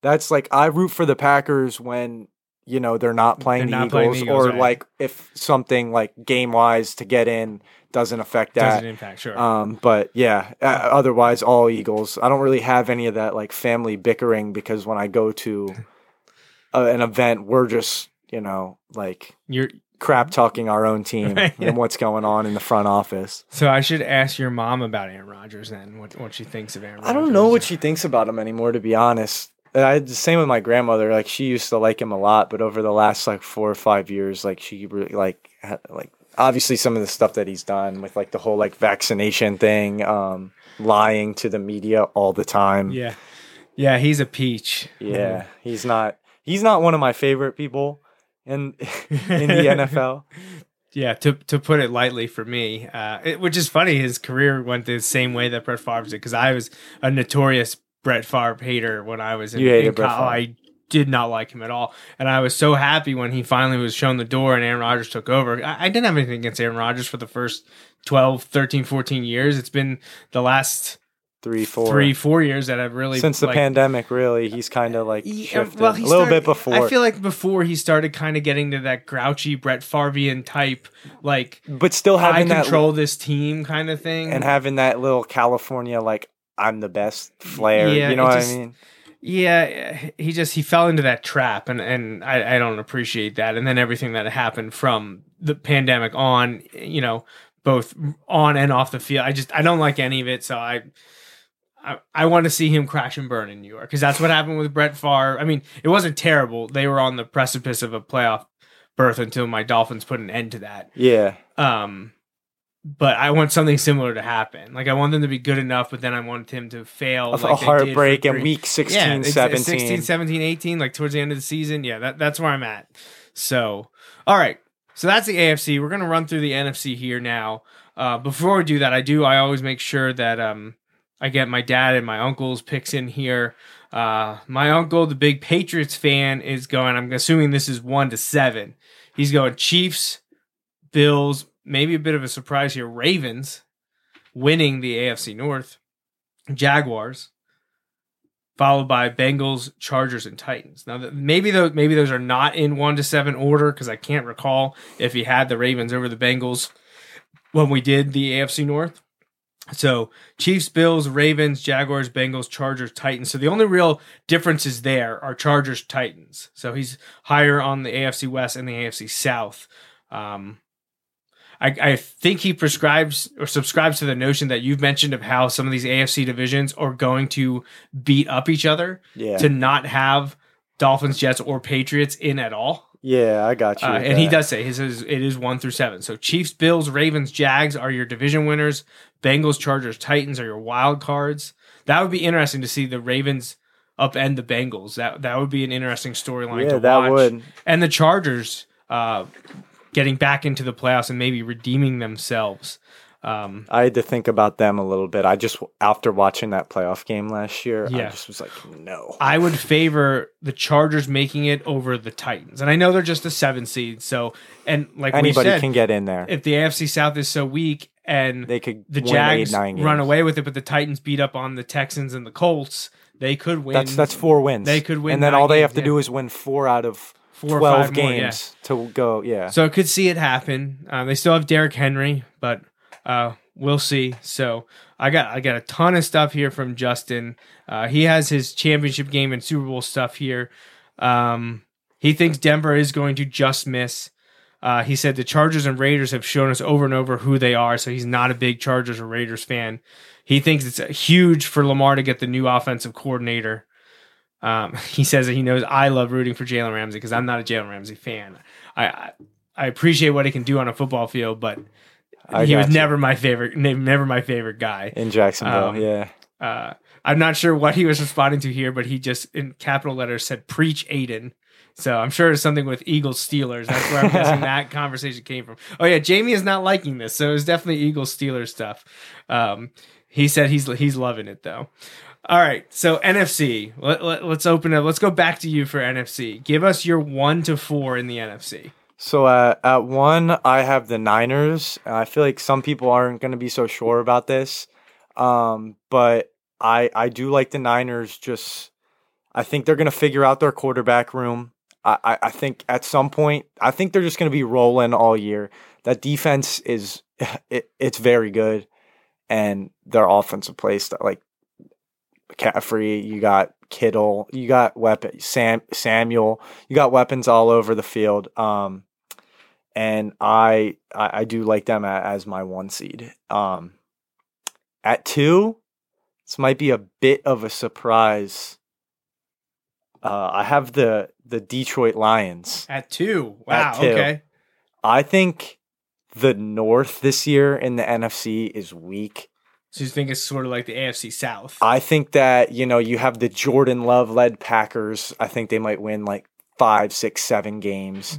that's like I root for the Packers when you know they're not playing, They're the, not playing Eagles, the Eagles, or right. like if something like game wise to get in doesn't affect that. doesn't impact. Sure. Um, but yeah, uh, otherwise all Eagles. I don't really have any of that like family bickering because when I go to uh, an event, we're just you know like You're crap talking our own team Right, [LAUGHS] yeah. and what's going on in the front office. so I should ask your mom about Aaron Rodgers then. What what she thinks of Aaron? I don't know what she thinks about him anymore, to be honest. And I the same with my grandmother. Like she used to like him a lot, but over the last like four or five years, like she really like had, like obviously some of the stuff that he's done with like the whole like vaccination thing, um, lying to the media all the time. Yeah, yeah. He's a peach. Yeah, he's not he's not one of my favorite people in [LAUGHS] in the NFL. [LAUGHS] Yeah, to to put it lightly for me, uh, it, which is funny, his career went the same way that Brett Favre's did because I was a notorious Brett Favre hater when I was in, You hated in Brett col- Favre. I did not like him at all, and I was so happy when he finally was shown the door and Aaron Rodgers took over. I, I didn't have anything against Aaron Rodgers for the first 12, 13, 14 years. It's been the last Three, four. years that I've really Since the like, pandemic, really, he's kind of like yeah, shifted well, a little started- bit before. I feel like before he started kind of getting to that grouchy Brett Favrean type, like but still I having that control this team kind of thing. and having that little California like I'm the best flair. Yeah, you know what just- I mean? yeah, he just he fell into that trap, and and I, I don't appreciate that. And then everything that happened from the pandemic on, you know, both on and off the field, I just I don't like any of it. So I. I, I want to see him crash and burn in New York because that's what happened with Brett Favre. I mean, it wasn't terrible. They were on the precipice of a playoff berth until my Dolphins put an end to that. Yeah. Um, but I want something similar to happen. Like I want them to be good enough, but then I want him to fail. A, like a they did for heartbreak in week 16, yeah, 17. 16, 17, 18, like towards the end of the season. Yeah, that, that's where I'm at. So, all right. So that's the AFC. We're going to run through the NFC here now. Uh, before we do that, I do, I always make sure that um, I get my dad and my uncle's picks in here. Uh, my uncle, the big Patriots fan, is going, I'm assuming this is one to seven. He's going Chiefs, Bills, maybe a bit of a surprise here, Ravens winning the AFC North, Jaguars, followed by Bengals, Chargers, and Titans. Now, maybe those maybe those are not in one to seven order because I can't recall if he had the Ravens over the Bengals. when we did the AFC North. So Chiefs, Bills, Ravens, Jaguars, Bengals, Chargers, Titans. So the only real differences there are Chargers, Titans. So he's higher on the AFC West and the AFC South. Um, I, I think he prescribes or subscribes to the notion that you've mentioned of how some of these AFC divisions are going to beat up each other Yeah. to not have Dolphins, Jets, or Patriots in at all. Yeah, I got you. Uh, and he does say he says it is one through seven. So Chiefs, Bills, Ravens, Jags are your division winners. Bengals, Chargers, Titans are your wild cards. That would be interesting to see the Ravens upend the Bengals. That that would be an interesting storyline Yeah, to that would. And the Chargers uh, getting back into the playoffs and maybe redeeming themselves. Um, I had to think about them a little bit. I just after watching that playoff game last year, Yeah. I just was like, no. I would favor the Chargers making it over the Titans, and I know they're just a seven seed. So, and like Anybody said, can get in there. if the AFC South is so weak and They could the Jags eight, run away with it, but the Titans beat up on the Texans and the Colts, they could win. That's that's four wins. They could win and then all they games, have to yeah. do is win four out of Four or twelve five more, yeah. games to go. Yeah, So I could see it happen. Uh, they still have Derrick Henry, but uh, we'll see. So I got I got a ton of stuff here from Justin. Uh, he has his championship game and Super Bowl stuff here. Um, he thinks Denver is going to just miss. Uh, he said the Chargers and Raiders have shown us over and over who they are, so he's not a big Chargers or Raiders fan. He thinks it's huge for Lamar to get the new offensive coordinator. Um, [LAUGHS] he says that he knows I love rooting for Jalen Ramsey because I'm not a Jalen Ramsey fan. I, I I appreciate what he can do on a football field, but I he was you. never my favorite. Never my favorite guy. in Jacksonville. Um, yeah, Uh, I'm not sure what he was responding to here, but he just in capital letters said "Preach, Aidan." So I'm sure it's something with Eagles Steelers. That's where I'm guessing [LAUGHS] that conversation came from. Oh yeah, Jamie is not liking this, so it's definitely Eagles Steelers stuff. Um, he said he's he's loving it though. All right, so NFC. Let, let, let's open up. Let's go back to you for NFC. Give us your one to four in the NFC. So uh, at one, I have the Niners. And I feel like some people aren't going to be so sure about this, um, but I I do like the Niners. Just I think they're going to figure out their quarterback room. I, I, I think at some point, I think they're just going to be rolling all year. That defense is [LAUGHS] it, it's very good, and their offensive play stuff like McCaffrey, you got Kittle, you got weapon Sam Samuel, you got weapons all over the field. Um, and I, I I do like them as my one seed. Um, at two, this might be a bit of a surprise. Uh, I have the the Detroit Lions. At two. Wow. At two. Okay. I think the North this year in the NFC is weak. So you think it's sort of like the AFC South? I think that, you know, you have the Jordan Love led Packers. I think they might win like five, six, seven games.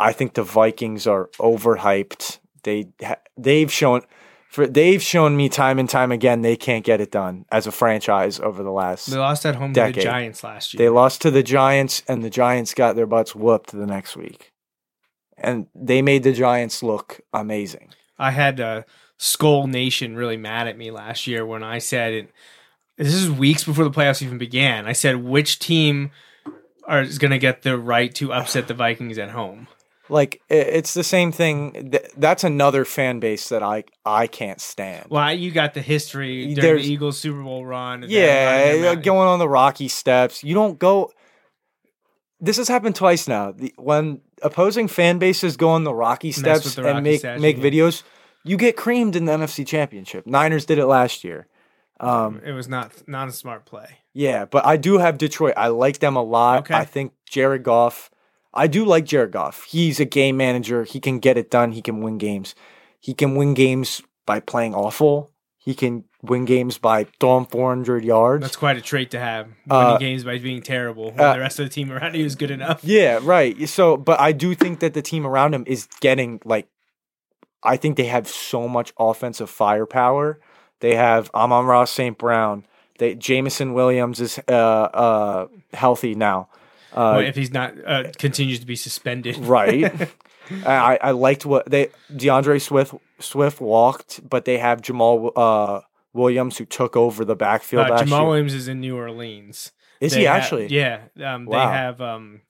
I think the Vikings are overhyped. They they've shown for they've shown me time and time again they can't get it done as a franchise over the last. They lost at home to the. Giants last year. They lost to the Giants and the Giants got their butts whooped the next week. And they made the Giants look amazing. I had uh, Skol Nation really mad at me last year when I said it. This is weeks before the playoffs even began. I said which team are, is going to get the right to upset the Vikings at home. Like it's the same thing. That's another fan base that I I can't stand. Well, you got the history during There's- the Eagles Super Bowl run. Yeah, going on the rocky steps. You don't go. This has happened twice now. The, when opposing fan bases go on the rocky steps the and rocky make statue, make yeah. videos, you get creamed in the NFC Championship. Niners did it last year. Um, It was not not a smart play. yeah, but I do have Detroit. I like them a lot. Okay. I think Jared Goff. I do like Jared Goff. He's a game manager. He can get it done. He can win games. He can win games by playing awful. He can win games by throwing 400 yards. That's quite a trait to have. Winning Uh, games by being terrible when uh, the rest of the team around you is good enough. Yeah, right. So, but I do think that the team around him is getting like, I think they have so much offensive firepower. They have Amon-Ra St. Brown. They Jameson Williams is uh uh healthy now. Well, Uh, if he's not uh, continues to be suspended, [LAUGHS] right. [LAUGHS] I I liked what they DeAndre Swift Swift walked, but they have Jamaal uh Williams who took over the backfield Uh, Jamaal year. Williams is in New Orleans. Is They he have- actually? yeah. Um, They Wow. have um,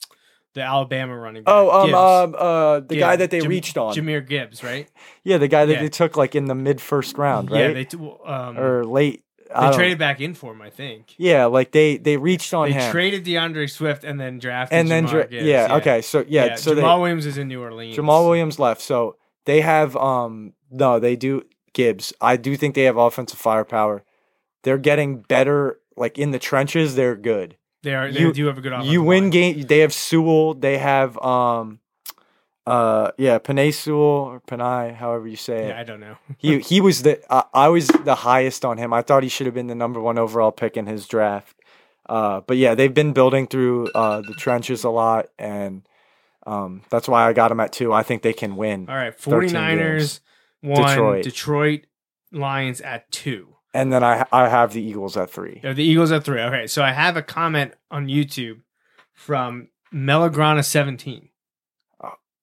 the Alabama running back. Oh, um, um, uh, the guy that they Jam- reached on. Jahmyr Gibbs, right? Yeah, the guy that Yeah. they took like in the mid first round, right? Yeah, they t- um, or late. I they don't- traded back in for him, I think. Yeah, like they they reached on They him, traded DeAndre Swift and then drafted and then Jahmyr dra- Gibbs. yeah, okay, so yeah, so Jamaal they, Williams is in New Orleans. Jamaal Williams left, so they have um no, they do Gibbs. I do think they have offensive firepower. They're getting better, like in the trenches. They're good. They are. They You- do have a good. you win line. game. They have Sewell. They have um, uh, yeah, Penei Sewell or Penei, however you say it. Yeah, I don't know. he [LAUGHS] he was the uh, I was the highest on him. I thought he should have been the number one overall pick in his draft. Uh, but yeah, they've been building through uh, the trenches a lot, and um, that's why I got him at two. I think they can win. All right, 13 49ers one, Detroit. Detroit. Lions at two. And then I I have the Eagles at three. Oh, the Eagles at three. Okay, so I have a comment on YouTube from Melograna seventeen.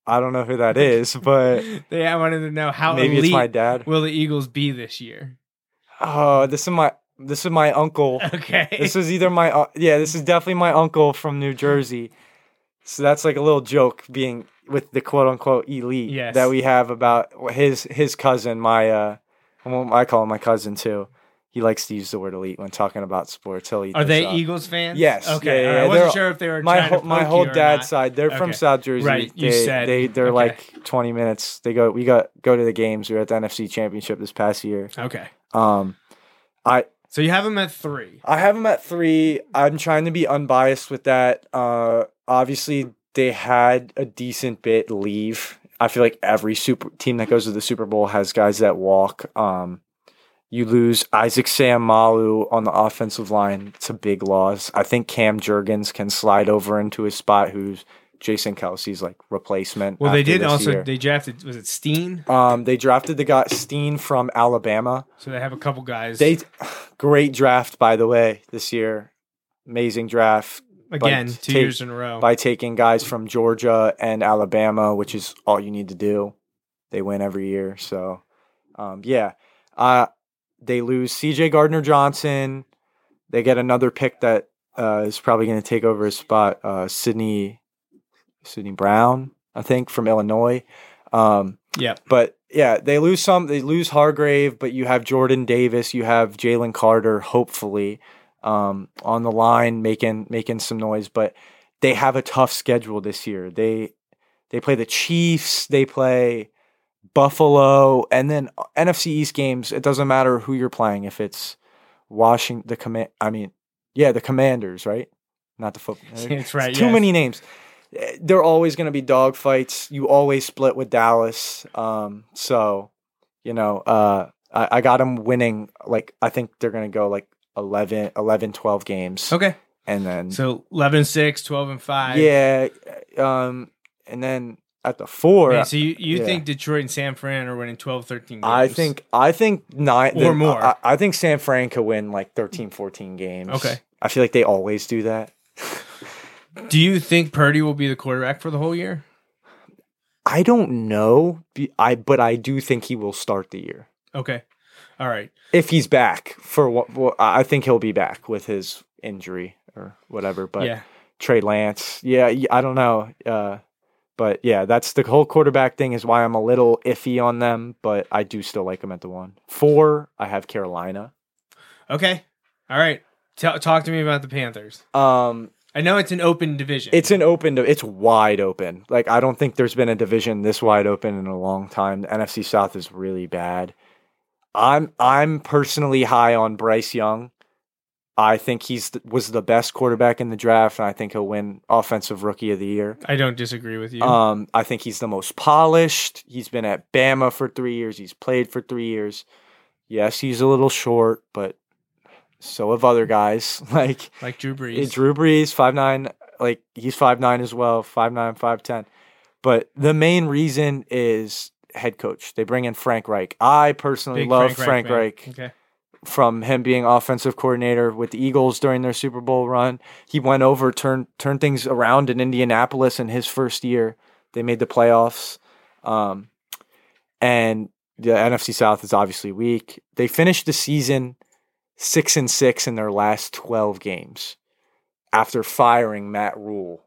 I don't know who that [LAUGHS] is, but They I wanted to know how maybe elite it's my dad. will the Eagles be this year. Oh, this is my this is my uncle. [LAUGHS] Okay, This is either my uh, yeah, this is definitely my uncle from New Jersey. So that's like a little joke being with the quote unquote elite Yes. that we have about his his cousin, my uh well, I call him my cousin too. He likes to use the word elite when talking about sports. He'll eat are they up. Eagles fans? Yes. Okay, yeah, yeah, right. I wasn't they're- sure if they were my trying whole my whole dad's side. They're from South Jersey. Right, you they, said- they they're okay. like twenty minutes. They go we got go to the games. We were at the NFC Championship this past year. Okay, Um, I so you have them at three. I have them at three. I'm trying to be unbiased with that. Uh, obviously, they had a decent bit leave. I feel like every super team that goes to the Super Bowl has guys that walk. Um, you lose Isaac Seumalo on the offensive line. It's a big loss. I think Cam Jurgens can slide over into his spot, who's Jason Kelce's like replacement. Well, they did also year. they drafted was it Steen? um, they drafted the guy Steen from Alabama. So they have a couple guys. They [SIGHS] great draft by the way this year. Amazing draft again two take- years in a row. by taking guys from Georgia and Alabama, which is all you need to do. They win every year. So, um, yeah, uh, they lose C.J. Gardner Johnson. They get another pick that uh, is probably going to take over his spot. Uh, Sydney, Sydney Brown, I think, from Illinois. Um, yeah, but yeah, they lose some. They lose Hargrave, but you have Jordan Davis, you have Jalen Carter, hopefully, um, on the line making making some noise. But they have a tough schedule this year. They they play the Chiefs, they play Buffalo, and then NFC East games. It doesn't matter who you're playing. If it's Washington, the command. I mean, yeah, the Commanders, right? Not the football. [LAUGHS] That's right, Too yes. many names. Eh, They're always going to be dogfights. You always split with Dallas. Um, so, you know, uh, I, I got them winning. Like, I think they're going to go like 11, 11, 12 games. okay. And then, So 11 6, 12 and 5. yeah. Um, and then at the four, Man, so you, you yeah. think Detroit and San Fran are winning 12, 13 games? I think, I think nine Or the- more. I, I think San Fran could win like 13, 14 games. Okay. I feel like they always do that. [LAUGHS] Do you think Purdy will be the quarterback for the whole year? I don't know. I, but I do think he will start the year. Okay. All right. if he's back for what well, I think he'll be back with his injury or whatever. But yeah. Trey Lance, yeah, I don't know. Uh, but yeah, that's the whole quarterback thing is why I'm a little iffy on them. But I do still like them at the one four. I have Carolina. Okay. All right. Tell talk to me about the Panthers. Um, I know it's an open division. it's an open. It's wide open. Like I don't think there's been a division this wide open in a long time. The NFC South is really bad. I'm I'm personally high on Bryce Young. I think he's was the best quarterback in the draft, and I think he'll win Offensive Rookie of the Year. I don't disagree with you. Um, I think he's the most polished. He's been at Bama for three years. He's played for three years. Yes, he's a little short, but so have other guys. [LAUGHS] Like like Drew Brees. it's Drew Brees, five nine, like he's five nine as well, five nine, five ten. But the main reason is head coach. They bring in Frank Reich. I personally Big love Frank, fan. Reich Okay. from him being offensive coordinator with the Eagles during their Super Bowl run. He went over, turned turned things around in Indianapolis in his first year. They made the playoffs. Um, and the NFC South is obviously weak. They finished the season six and six in their last twelve games after firing Matt Rhule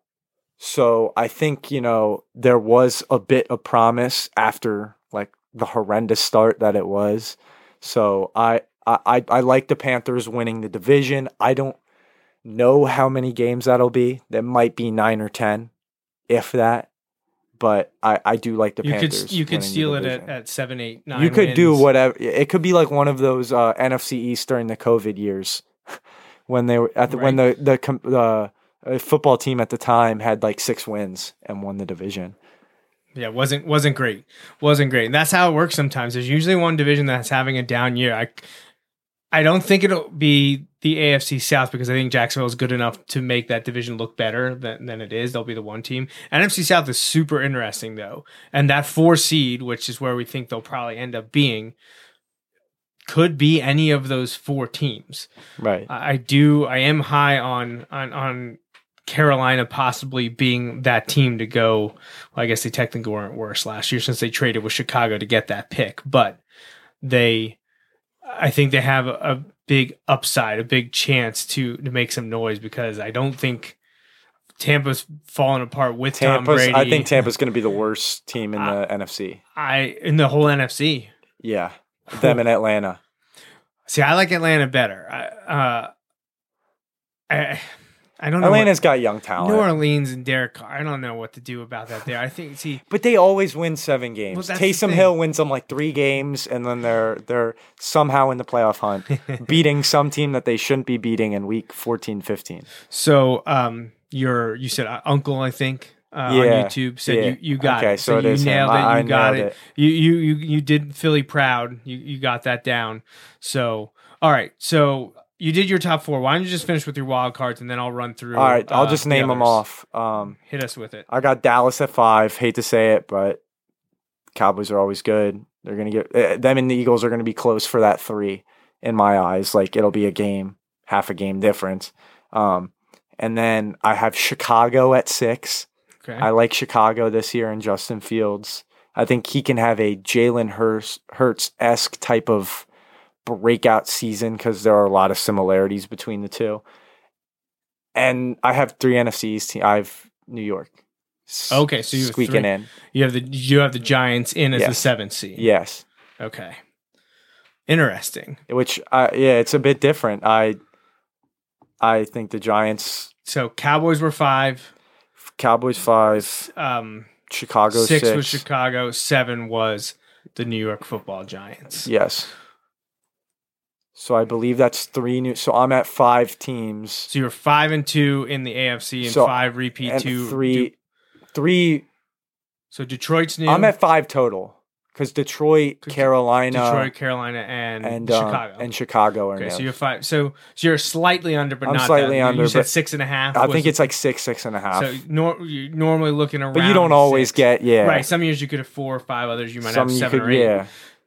So I think, you know, there was a bit of promise after like the horrendous start that it was. So I I I, like the Panthers winning the division. I don't know how many games that'll be. That might be nine or ten, if that. But I, I do like the You Panthers. could you could steal it at, at seven, eight, nine. You could do whatever. It could be like one of those uh, NFC East during the COVID years, [LAUGHS] when they were at the, when the the com- the uh, football team at the time had like six wins and won the division. Yeah, wasn't wasn't great. Wasn't great. And that's how it works sometimes. There's usually one division that's having a down year. I I don't think it'll be the AFC South because I think Jacksonville is good enough to make that division look better than, than it is. They'll be the one team. NFC South is super interesting though. And that four seed, which is where we think they'll probably end up being, could be any of those four teams. Right. I I do. I am high on on on Carolina possibly being that team to go. Well, I guess they technically weren't worse last year since they traded with Chicago to get that pick, but they, I think they have a, a big upside, a big chance to to make some noise because I don't think Tampa's falling apart with Tom Brady. I think Tampa's going to be the worst team in the NFC. I in the whole NFC. Yeah, them in Atlanta. See, I like Atlanta better. I, uh, I, I don't know. what- Atlanta's got young talent, New Orleans and Derek Carr. I don't know what to do about that there. I think see but they always win seven games. Well, Taysom. Hill wins them like three games, and then they're they're somehow in the playoff hunt, [LAUGHS] beating some team that they shouldn't be beating in week 14, 15. so um your you said uh, uncle I think uh, Yeah, on YouTube said yeah. you you got Okay, it. so it you is him. nailed it. I- You I got nailed it. it. You you you you did Philly proud. You you got that down. So all right. So you did your top four. Why don't you just finish with your wild cards and then I'll run through. All right, I'll uh, just the name them off. Um, Hit us with it. I got Dallas at five. Hate to say it, but Cowboys are always good. They're gonna get uh, them and the Eagles are gonna be close for that three in my eyes. Like it'll be a game, half a game difference. Um, and then I have Chicago at six. Okay. I like Chicago this year and Justin Fields. I think he can have a Jalen Hurts esque type of breakout season because there are a lot of similarities between the two. And I have three NFCs. Te- I have New York. s- Okay, so you have squeaking three. in. you have the you have the Giants in as the seventh seed. Yes, Okay. Interesting. which I yeah, it's a bit different. I I think the Giants, So Cowboys were five. Cowboys five, Um, Chicago six, six. was Chicago. Seven was the New York Football Giants. Yes. So I believe that's three new. So I'm at five teams. So you're five and two in the AFC and So- five repeat and two. three, three. so Detroit's new. I'm at five total because Detroit, Carolina, Detroit, Carolina, and, and um, Chicago. and Chicago are okay, new. so you're five. So so you're slightly under, but I'm not slightly that. Under, You said six and a half. I think it's like six, six and a half. so. Nor, you're normally looking around. but you don't always six. get yeah. right. Some years you could have four or five. Others you might Some have seven could or eight. yeah.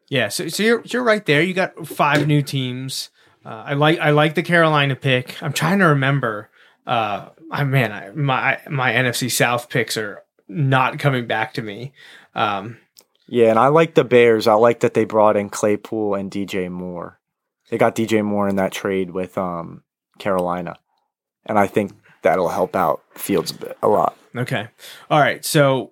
Yeah, so so you're you're right there. You got five new teams. Uh, I like I like the Carolina pick. I'm trying to remember. Uh, I man, I, my my NFC South picks are not coming back to me. Um, Yeah, and I like the Bears. I like that they brought in Claypool and DJ Moore. They got DJ Moore in that trade with um Carolina, and I think that'll help out Fields a bit a lot. okay, all right. So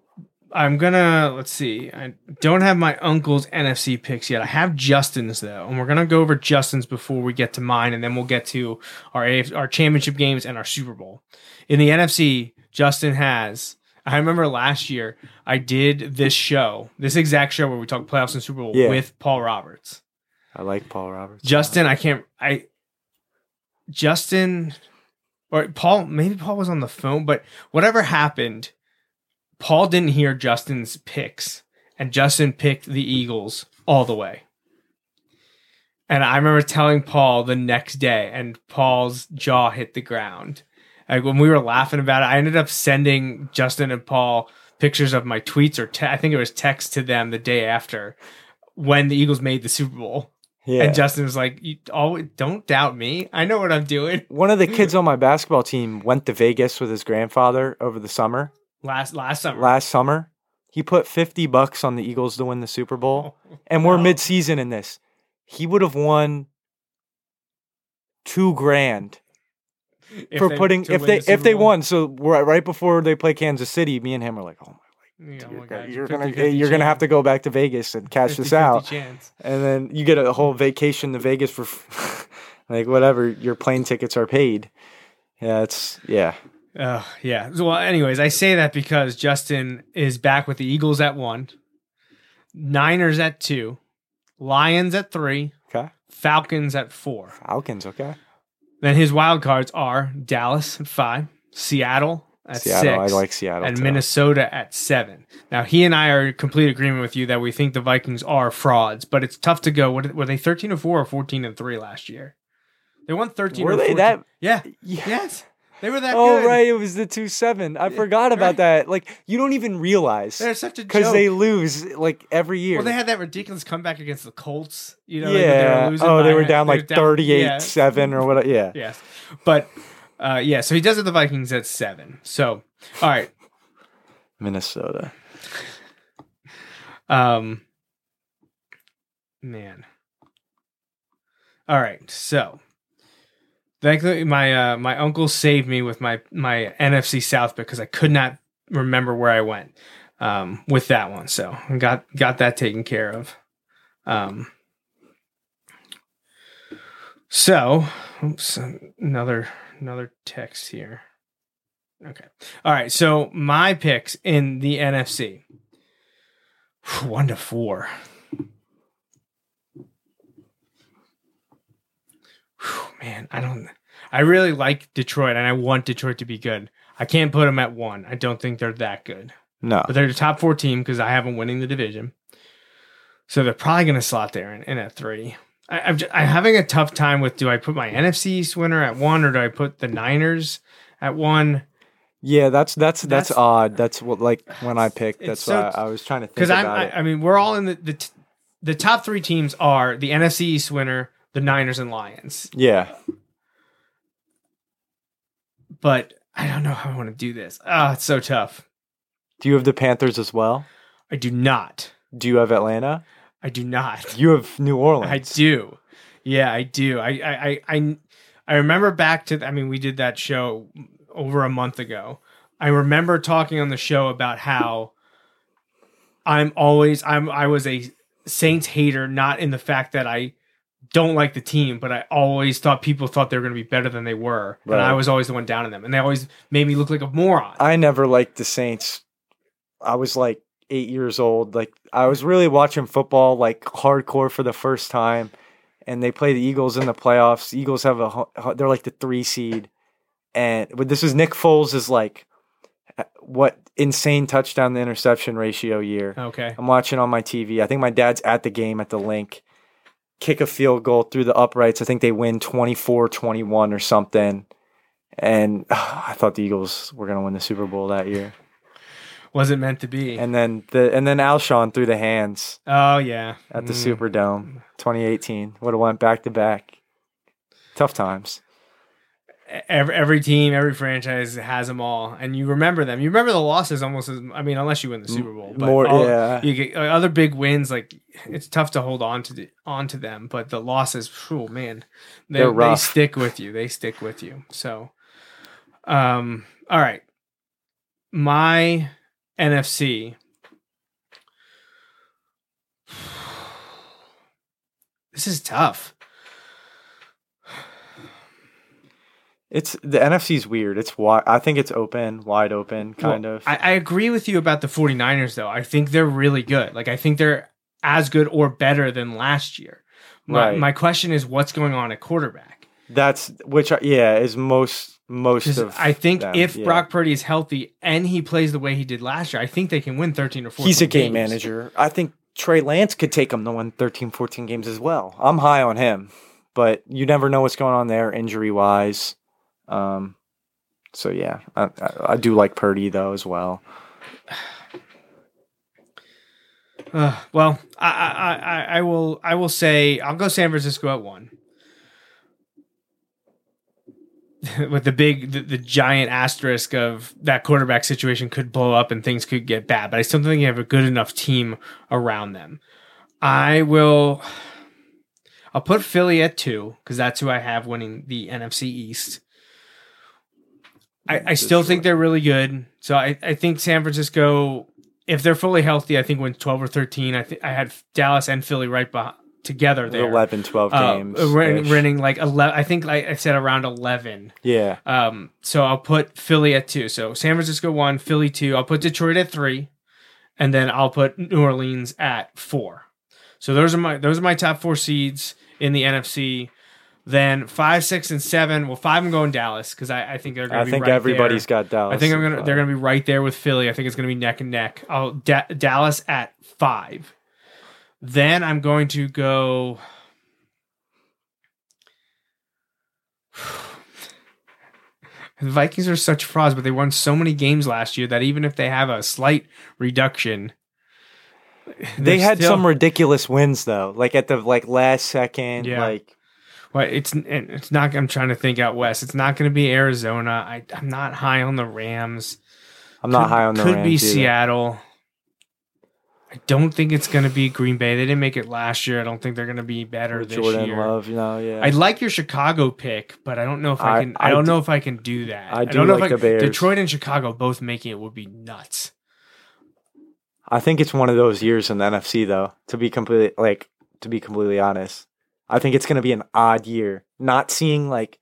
I'm gonna let's see. I don't have my uncle's NFC picks yet. I have Justin's though, and we're gonna go over Justin's before we get to mine, and then we'll get to our AF, our championship games and our Super Bowl. In the NFC, Justin has. I remember last year I did this show, this exact show where we talked playoffs and Super Bowl Yeah. with Paul Roberts. I like Paul Roberts. Justin, I can't. I Justin or Paul. Maybe Paul was on the phone, but whatever happened, Paul didn't hear Justin's picks, and Justin picked the Eagles all the way. And I remember telling Paul the next day, and Paul's jaw hit the ground. Like when we were laughing about it, I ended up sending Justin and Paul pictures of my tweets or te- I think it was text to them the day after when the Eagles made the Super Bowl. Yeah. And Justin was like, "You always don't doubt me. I know what I'm doing." One of the kids [LAUGHS] on my basketball team went to Vegas with his grandfather over the summer. Last last summer, Last summer, he put 50 bucks on the Eagles to win the Super Bowl. [LAUGHS] And we're Wow. mid-season in this. He would have won 2 grand If for they- putting if they the if they Bowl. won. So right, right before they play Kansas City, me and him are like, oh my. Yeah, oh my You're, God, gonna, you're gonna 50-50 you're gonna have to go back to Vegas and cash this 50-50 out, chance. and then you get a whole vacation to Vegas for [LAUGHS] like whatever your plane tickets are paid. Yeah, it's yeah. Uh, yeah. Well, anyways, I say that because Justin is back with the Eagles at one, Niners at two, Lions at three, Okay, Falcons at four. Falcons. Okay, Then his wild cards are Dallas at five, Seattle at Seattle. six, I like Seattle and too. Minnesota at seven. Now he and I are in complete agreement with you that we think the Vikings are frauds, but it's tough to go. What were they thirteen and four or fourteen and three last year? They won thirteen. Were they 14. that- Yeah. Yeah. Yes. They were that Oh good. right, it was the two seven. I forgot about right. that. Like you don't even realize They're such a because they lose like every year. Well, they had that ridiculous comeback against the Colts. You know, yeah. they were losing oh, they were down they like 38 yeah. 7 or what. Yeah. Yes, but uh, yeah. So he does it. The Vikings at seven. So all right. Minnesota. Um, man. All right. So, thankfully, my uh, my uncle saved me with my my NFC South because I could not remember where I went um, with that one. So got got that taken care of. Um. So, oops, another another text here. Okay. All right. So my picks in the NFC. One to four. Whew, Man, I don't. I really like Detroit, and I want Detroit to be good. I can't put them at one. I don't think they're that good, No. but they're the top four team because I have them winning the division. So they're probably going to slot there in, in at three. I, I'm, just, I'm having a tough time with do I put my NFC East winner at one or do I put the Niners at one? Yeah, that's that's that's, That's- odd. That's what like when I picked. That's so- why I was trying to think about I, it. I mean we're all in the, the t- the top three teams are the NFC East winner, the Niners and Lions. yeah. But I don't know how I want to do this. Ah, it's so tough. Do you have the Panthers as well? I do not. Do you have Atlanta? I do not. You have New Orleans. I do. Yeah, I do. I I I I, I remember back to I mean we did that show over a month ago. I remember talking on the show about how I'm always I'm I was a Saints hater not in the fact that I don't like the team, but I always thought people thought they were going to be better than they were, and I was always the one down in them, and they always made me look like a moron. I never liked the Saints. I was like eight years old. Like I was really watching football like hardcore for the first time, and they play the Eagles in the playoffs. The Eagles have a they're like the three seed, and but this is Nick Foles is like uh, what insane touchdown to interception ratio year. okay, I'm watching on my TV. I think my dad's at the game at the Linc. Kick a field goal through the uprights. I think they win 24 21 or something. And [SIGHS] I thought the Eagles were going to win the Super Bowl that year. wasn't meant to be. And then the and then Alshon through the hands oh yeah, at the Mm. Superdome 2018. Would have went back to back. Tough times. Every, every team, every franchise has them all, and you remember them. You remember the losses almost as I mean, unless you win the Super Bowl. But more- all- yeah. You get uh, other big wins. Like it's tough to hold on to the, on to them, but the losses, oh man, they, They're they stick with you. They stick with you. So, um, all right, my NFC. [SIGHS] This is tough. It's the NFC's weird. It's wide. I think it's open, wide open, kind Well, of. I, I agree with you about the 49ers, though. I think they're really good. Like, I think they're as good or better than last year. My, Right. my question is, what's going on at quarterback? That's which. I- Yeah, is most most of. I think them, if yeah. Brock Purdy is healthy and he plays the way he did last year, I think they can win 13 or 14 He's a game games. manager. I think Trey Lance could take him to win 13, 14 games as well. I'm high on him, but you never know what's going on there injury wise. Um, so yeah, I, I, I do like Purdy though as well. [SIGHS] Uh, well, I, I, I, will I will say I'll go San Francisco at one. [LAUGHS] With the big, the, the giant asterisk of that quarterback situation could blow up and things could get bad, but I still think you have a good enough team around them. I will. I'll put Philly at two because that's who I have winning the NFC East. I, I still think they're really good. So I, I think San Francisco, if they're fully healthy, I think wins 12 or 13. I think I had Dallas and Philly right behind, together there. 11, 12 Uh, games. ish. running like 11. I think like I said around 11. Yeah. Um, so I'll put Philly at two. So San Francisco one, Philly two. I'll put Detroit at three, and then I'll put New Orleans at four. So those are my those are my top four seeds in the NFC. Then five, six, and seven. Well, five I'm going Dallas because I, I think they're going I to be. think right everybody's there. got Dallas. I think I'm gonna they're gonna be right there with Philly. I think it's gonna be neck and neck. I'll da- Dallas at five. Then I'm going to go. [SIGHS] The Vikings are such frauds, but they won so many games last year that even if they have a slight reduction, They had still- some ridiculous wins though, like at the like last second. Yeah. Like Well, it's it's not. I'm trying to think out west. It's not going to be Arizona. I, I'm not high on the Rams. I'm not Could- high on the Rams. Could Rams be either. Seattle. I don't think it's going to be Green Bay. They didn't make it last year. I don't think they're going to be better With this Jordan year. Love, you know, yeah. I like your Chicago pick, but I don't know if I I- can. I, I don't do- know if I can do that. I do don't know like if the I, Bears. Detroit and Chicago both making it would be nuts. I think it's one of those years in the NFC though. To be completely like to be completely honest, I think it's going to be an odd year. Not seeing like,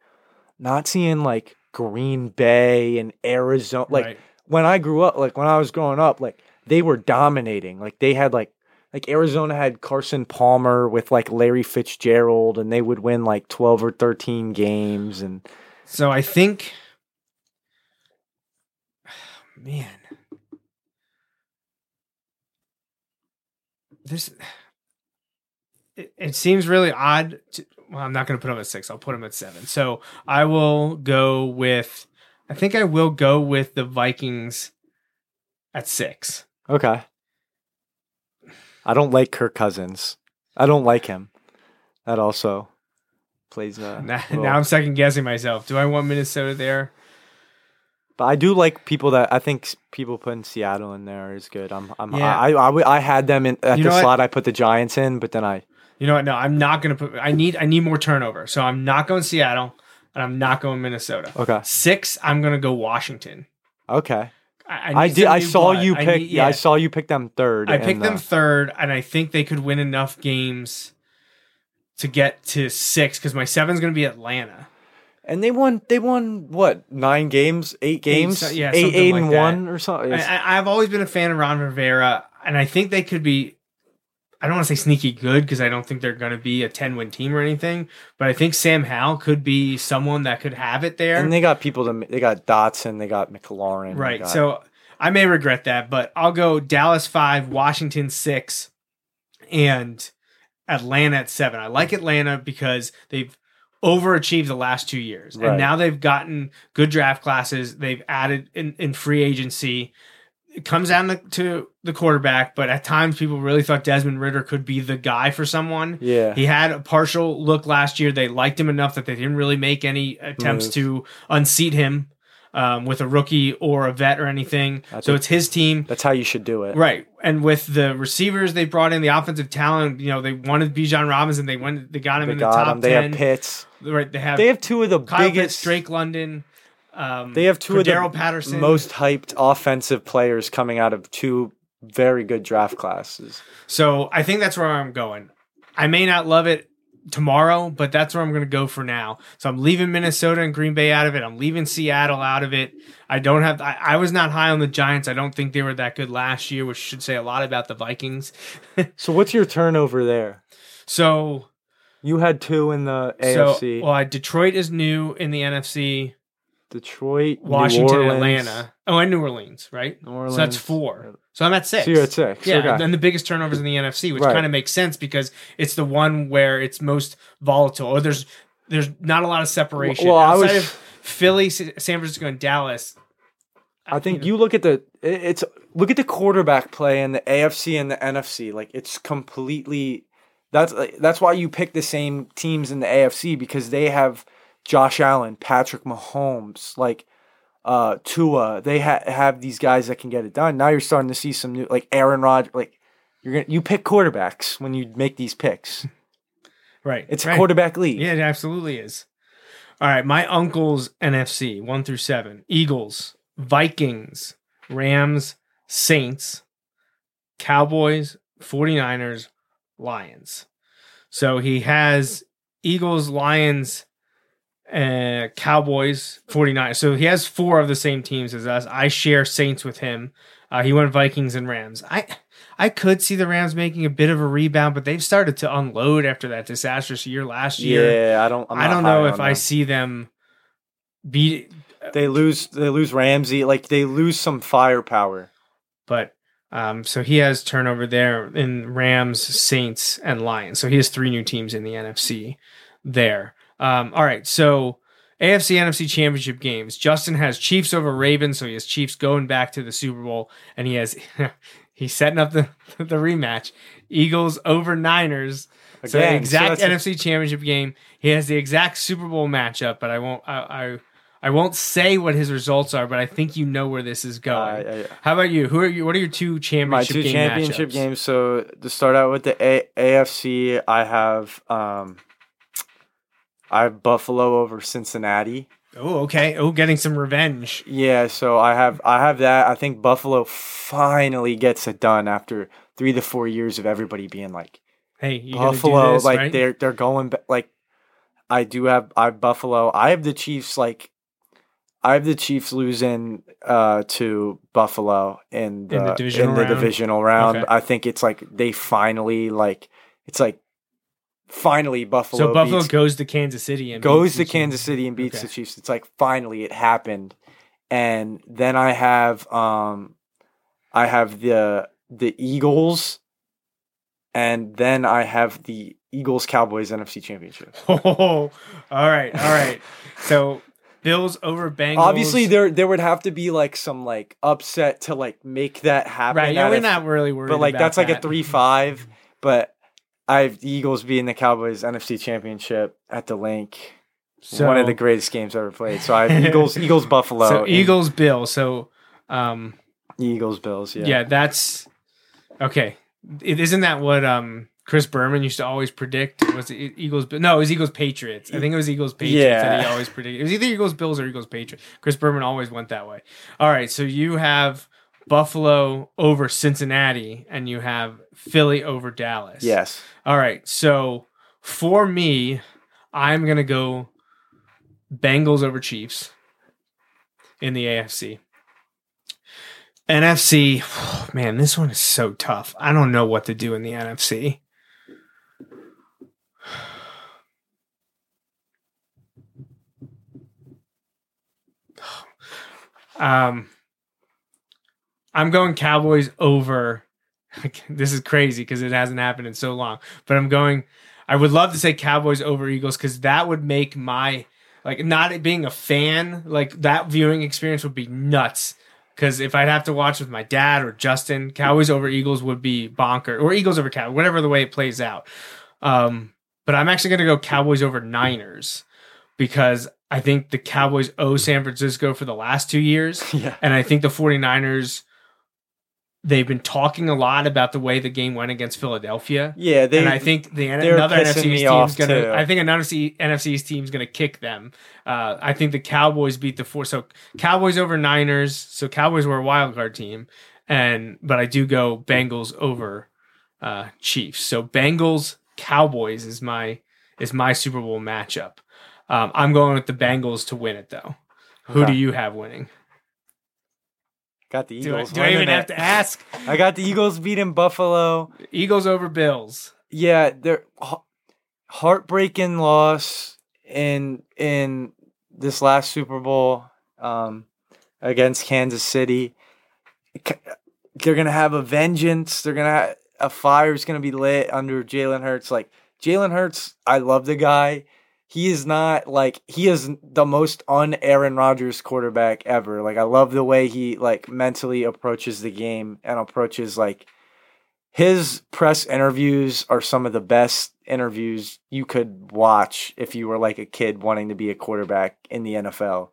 not seeing like Green Bay and Arizona. Like Right. when I grew up, like when I was growing up, like they were dominating. Like they had like like Arizona had Carson Palmer with like Larry Fitzgerald, and they would win like twelve or thirteen games. And So I think, [SIGHS] man, this it, it seems really odd. To, well, I'm not going to put him at six. I'll put him at seven. So I will go with. I think I will go with the Vikings at six. okay, I don't like Kirk Cousins. I don't like him. That also plays. Uh, Now, little- now I'm second guessing myself. Do I want Minnesota there? But I do like people that I think people putting Seattle in there is good. I'm, I'm Yeah. I, I, I, I had them in at You the know what? slot. I put the Giants in, but then I You know what? No, I'm not going to put. I need. I need more turnover. So I'm not going Seattle, and I'm not going Minnesota. okay, Six. I'm going to go Washington. okay. I, I, need did. I saw blood. you I pick. need- yeah. I saw you pick them third. I picked them third, and I think they could win enough games to get to six because my seven's going to be Atlanta. and they won. They won what? Nine games, eight games, so- yeah, eight, eight like and that. one or something. I, I, I've always been a fan of Ron Rivera, and I think they could be. I don't want to say sneaky good because I don't think they're going to be a ten win team or anything. But I think Sam Howell could be someone that could have it there. and they got people to. They got Dotson. They got McLaurin. Right. got- So I may regret that, but I'll go Dallas five, Washington six, and Atlanta at seven. I like Atlanta because they've overachieved the last two years. Right. And now they've gotten good draft classes. They've added in, in free agency. It comes down to, to the quarterback, but at times people really thought Desmond Ridder could be the guy for someone. yeah. He had a partial look last year. They liked him enough that they didn't really make any attempts to unseat him um, with a rookie or a vet or anything. So it's his team. That's how you should do it. Right. And with the receivers they brought in, the offensive talent, you know, they wanted Bijan Robinson. They went, they got him They in the got top them. They 10. have Pitts. Right. They have, They have two of the Kyle Pitts, biggest. Drake London. Um, They have two Cordarrelle of the Patterson. most hyped offensive players coming out of two very good draft classes. So I think that's where I'm going. I may not love it tomorrow, but that's where I'm going to go for now. So I'm leaving Minnesota and Green Bay out of it. I'm leaving Seattle out of it. I don't have. I, I was not high on the Giants. I don't think they were that good last year, which should say a lot about the Vikings. [LAUGHS] So what's your turnover there? So You had two in the so AFC. well, I- Detroit is new in the NFC. Detroit, Washington, Atlanta. Oh, and New Orleans, right? New So that's four. So I'm at six. So you're at six. Yeah, okay. and the biggest turnovers in the NFC, which Right. kind of makes sense because it's the one where it's most volatile. Or there's there's not a lot of separation Well, I outside was- of Philly, San Francisco, and Dallas. I think you look at the it's look at the quarterback play in the AFC and the NFC. Like it's completely that's that's why you pick the same teams in the AFC because they have Josh Allen, Patrick Mahomes, like uh Tua. They ha- have these guys that can get it done. Now you're starting to see some new like Aaron Rodgers. Like you're gonna you pick quarterbacks when you make these picks. [LAUGHS] right. It's right. a quarterback league. Yeah, it absolutely is. All right, my uncle's NFC one through seven: Eagles, Vikings, Rams, Saints, Cowboys, 49ers, Lions. So he has Eagles, Lions, uh, Cowboys, 49ers. So he has four of the same teams as us. I share Saints with him. Uh, he went Vikings and Rams. I I could see the Rams making a bit of a rebound, but they've started to unload after that disastrous year last year. Yeah, I don't. I'm I don't know if I them. see them beat, They lose. They lose Ramsey. Like they lose some firepower. but um, so he has turnover there in Rams, Saints, and Lions. So he has three new teams in the NFC there. Um, all right, so AFC NFC Championship games. Justin has Chiefs over Ravens, so he has Chiefs going back to the Super Bowl, and he has [LAUGHS] he's setting up the [LAUGHS] the rematch. Eagles over Niners. so the Again, so exact a- NFC Championship game. He has the exact Super Bowl matchup, but I won't. I, I I won't say what his results are, but I think you know where this is going. I- I- How about you? Who are you? What are your two championship My two game championship matchups? games. So to start out with the A- AFC, I have um, I have Buffalo over Cincinnati. Oh, okay. Oh, getting some revenge. Yeah, so I have I have that. I think Buffalo finally gets it done after three to four years of everybody being like Hey, you gonna do Buffalo, this, like right? they're they're going like I do have I have Buffalo. I have the Chiefs like I have the Chiefs losing uh to Buffalo in the, In the divisional in the round? divisional round. Okay. I think it's like they finally like it's like finally Buffalo so Buffalo beats, goes to Kansas City and goes to. Kansas City and beats Okay. the Chiefs. It's like finally it happened. And then I have um I have the the Eagles and then I have the Eagles Cowboys NFC Championship. [LAUGHS] Oh, all right, all right. So Bills over Bengals. Obviously there there would have to be like some like upset to like make that happen. right? Yeah, we're not really worried. but like that's like a 3-5, but I have the Eagles beating the Cowboys NFC Championship at the Linc. So, One of the greatest games ever played. So I have Eagles [LAUGHS] Eagles Buffalo. So Eagles Bills. So um, Eagles Bills, yeah. yeah. that's okay. It isn't that what um Chris Berman used to always predict? Was it Eagles? No, it was Eagles Patriots. I think it was Eagles Patriots that he always predicted. It was either Eagles Bills or Eagles Patriots. Chris Berman always went that way. All right, so you have Buffalo over Cincinnati, and you have Philly over Dallas. Yes. All right. So for me, I'm gonna go Bengals over Chiefs in the AFC. NFC, [SIGHS] man, this one is so tough. I don't know what to do in the NFC. [SIGHS] Um, I'm going Cowboys over. [LAUGHS] This is crazy because it hasn't happened in so long. But I'm going. I would love to say Cowboys over Eagles because that would make my like not being a fan like that viewing experience would be nuts. Because if I'd have to watch with my dad or Justin, Cowboys over Eagles would be bonker or Eagles over Cowboys, whatever the way it plays out. Um, but I'm actually going to go Cowboys over Niners because I think the Cowboys owe San Francisco for the last two years. [LAUGHS] Yeah. And I think the 49ers, they've been talking a lot about the way the game went against Philadelphia. Yeah, they and I think the another pissing NFC me team's gonna. too. I think another NFC NFC's team's gonna kick them. Uh, I think the Cowboys beat the four. So Cowboys over Niners. So Cowboys were a wild card team, and but I do go Bengals over uh, Chiefs. So Bengals Cowboys is my is my Super Bowl matchup. Um, I'm going with the Bengals to win it though. Who Okay. do you have winning? Got the Do I, Eagles. do I even have to ask? [LAUGHS] I got the Eagles beating Buffalo. Eagles over Bills. Yeah, they're heartbreaking loss in in this last Super Bowl um, against Kansas City. They're gonna have a vengeance. They're gonna ha- a fire's gonna be lit under Jalen Hurts. Like Jalen Hurts, I love the guy. He is not like he is the most un Aaron Rodgers quarterback ever. Like I love the way he like mentally approaches the game and approaches like his press interviews are some of the best interviews you could watch if you were like a kid wanting to be a quarterback in the NFL.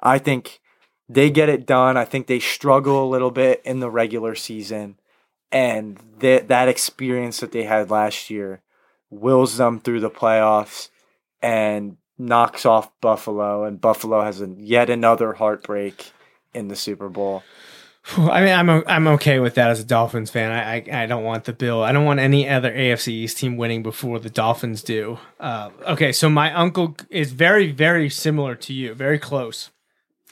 I think they get it done. I think they struggle a little bit in the regular season and that that experience that they had last year wills them through the playoffs and knocks off Buffalo, and Buffalo has a, yet another heartbreak in the Super Bowl. [SIGHS] I mean, I'm I'm okay with that as a Dolphins fan. I, I I don't want the Bill. I don't want any other AFC East team winning before the Dolphins do. Uh, okay, so my uncle is very very similar to you, very close.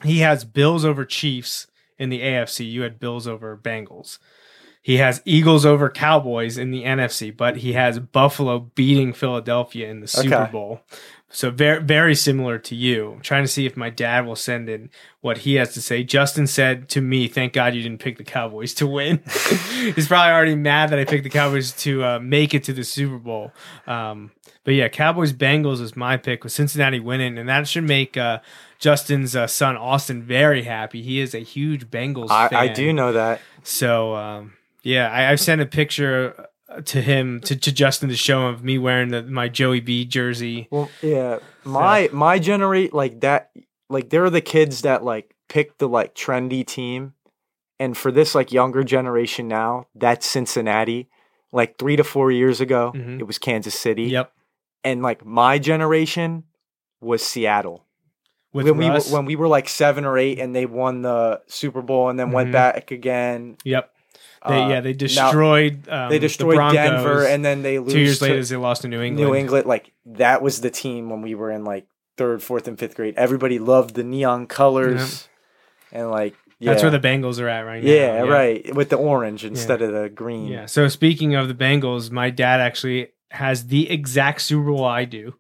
He has Bills over Chiefs in the AFC. You had Bills over Bengals. He has Eagles over Cowboys in the NFC, but he has Buffalo beating Philadelphia in the Super Okay. Bowl. So very very similar to you. I'm trying to see if my dad will send in what he has to say. Justin said to me, "Thank God you didn't pick the Cowboys to win." [LAUGHS] He's probably already mad that I picked the Cowboys to uh, make it to the Super Bowl. Um, but yeah, Cowboys Bengals is my pick with Cincinnati winning, and that should make uh, Justin's uh, son Austin very happy. He is a huge Bengals I, fan. I do know that. So um, yeah, I, I've sent a picture uh, to him to, to Justin to show him of me wearing the, my Joey B jersey. Well, yeah, my my generate like that. Like there are the kids that like pick the like trendy team, and for this like younger generation now, that's Cincinnati. Like three to four years ago, Mhm. it was Kansas City. Yep, and like my generation was Seattle. with when we were, when we were like seven or eight, and they won the Super Bowl, and then went Mhm. back again. yep. They, Uh, yeah, they now- destroyed. um, they the destroyed Broncos. Denver, and then they lose two years later they lost to New England. New England. Like that was the team when we were in like third, fourth, and fifth grade. Everybody loved the neon colors, and like yeah, That's where the Bengals are at right now. yeah, right with the orange instead of the green. Yeah. So speaking of the Bengals, my dad actually has the exact Super Bowl I do,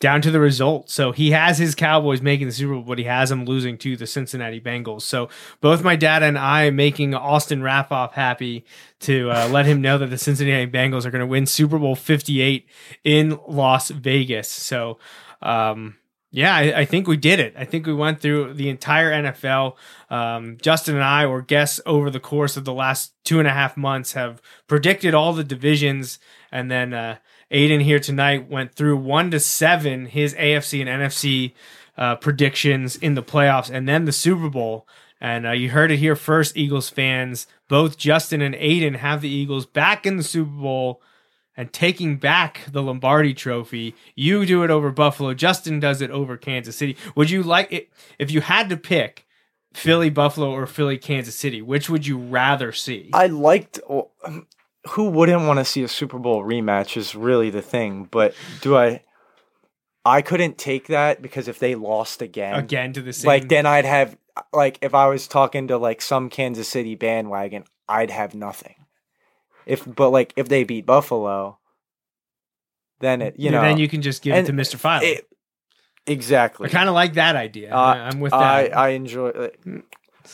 down to the result. So he has his Cowboys making the Super Bowl, but he has them losing to the Cincinnati Bengals. So both my dad and I making Austin Raffoff happy to uh, let him know that the Cincinnati Bengals are going to win Super Bowl 58 in Las Vegas. So, um, yeah, I, I think we did it. I think we went through the entire NFL. Um, Justin and I were guests over the course of the last two and a half months, have predicted all the divisions, and then uh, Aidan here tonight went through one to seven his AFC and NFC uh, predictions in the playoffs, and then the Super Bowl. And uh, you heard it here first, Eagles fans. Both Justin and Aidan have the Eagles back in the Super Bowl and taking back the Lombardi trophy. You do it over Buffalo. Justin does it over Kansas City. Would you like it if you had to pick Philly, Buffalo, or Philly, Kansas City? Which would you rather see? I liked. Who wouldn't want to see a Super Bowl rematch? Is really the thing. But do I? I couldn't take that because if they lost again, Again to the same. like then I'd have like if I was talking to like some Kansas City bandwagon, I'd have nothing. If but like if they beat Buffalo, then it you Yeah, know then you can just give it to Mr. Filey. it- exactly. I kind of like that idea. Uh, I'm with I that I enjoy. Like,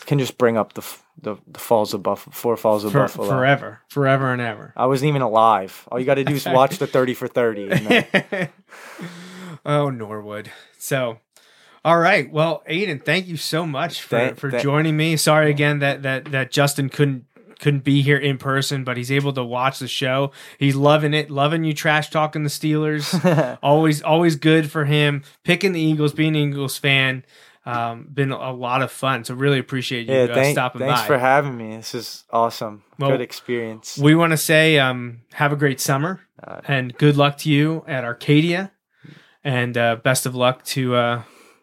can just bring up the the, the falls of Buffalo, four falls of for, Buffalo. forever, forever and ever. I wasn't even alive. All you got to do is [LAUGHS] watch the thirty for thirty. Then, [LAUGHS] oh, Norwood. So, all right. Well, Aidan, thank you so much for, Thank- for thank- joining me. Sorry again that, that that Justin couldn't couldn't be here in person, but he's able to watch the show. He's loving it, loving you trash talking the Steelers. [LAUGHS] always always good for him. Picking the Eagles, being an Eagles fan. Um, been a lot of fun. So really appreciate you yeah, uh, stopping thanks by. Thanks for having me. This is awesome. Well, Good experience. We want to say um, have a great summer Uh, and good luck to you at Arcadia, and uh, best of luck to uh,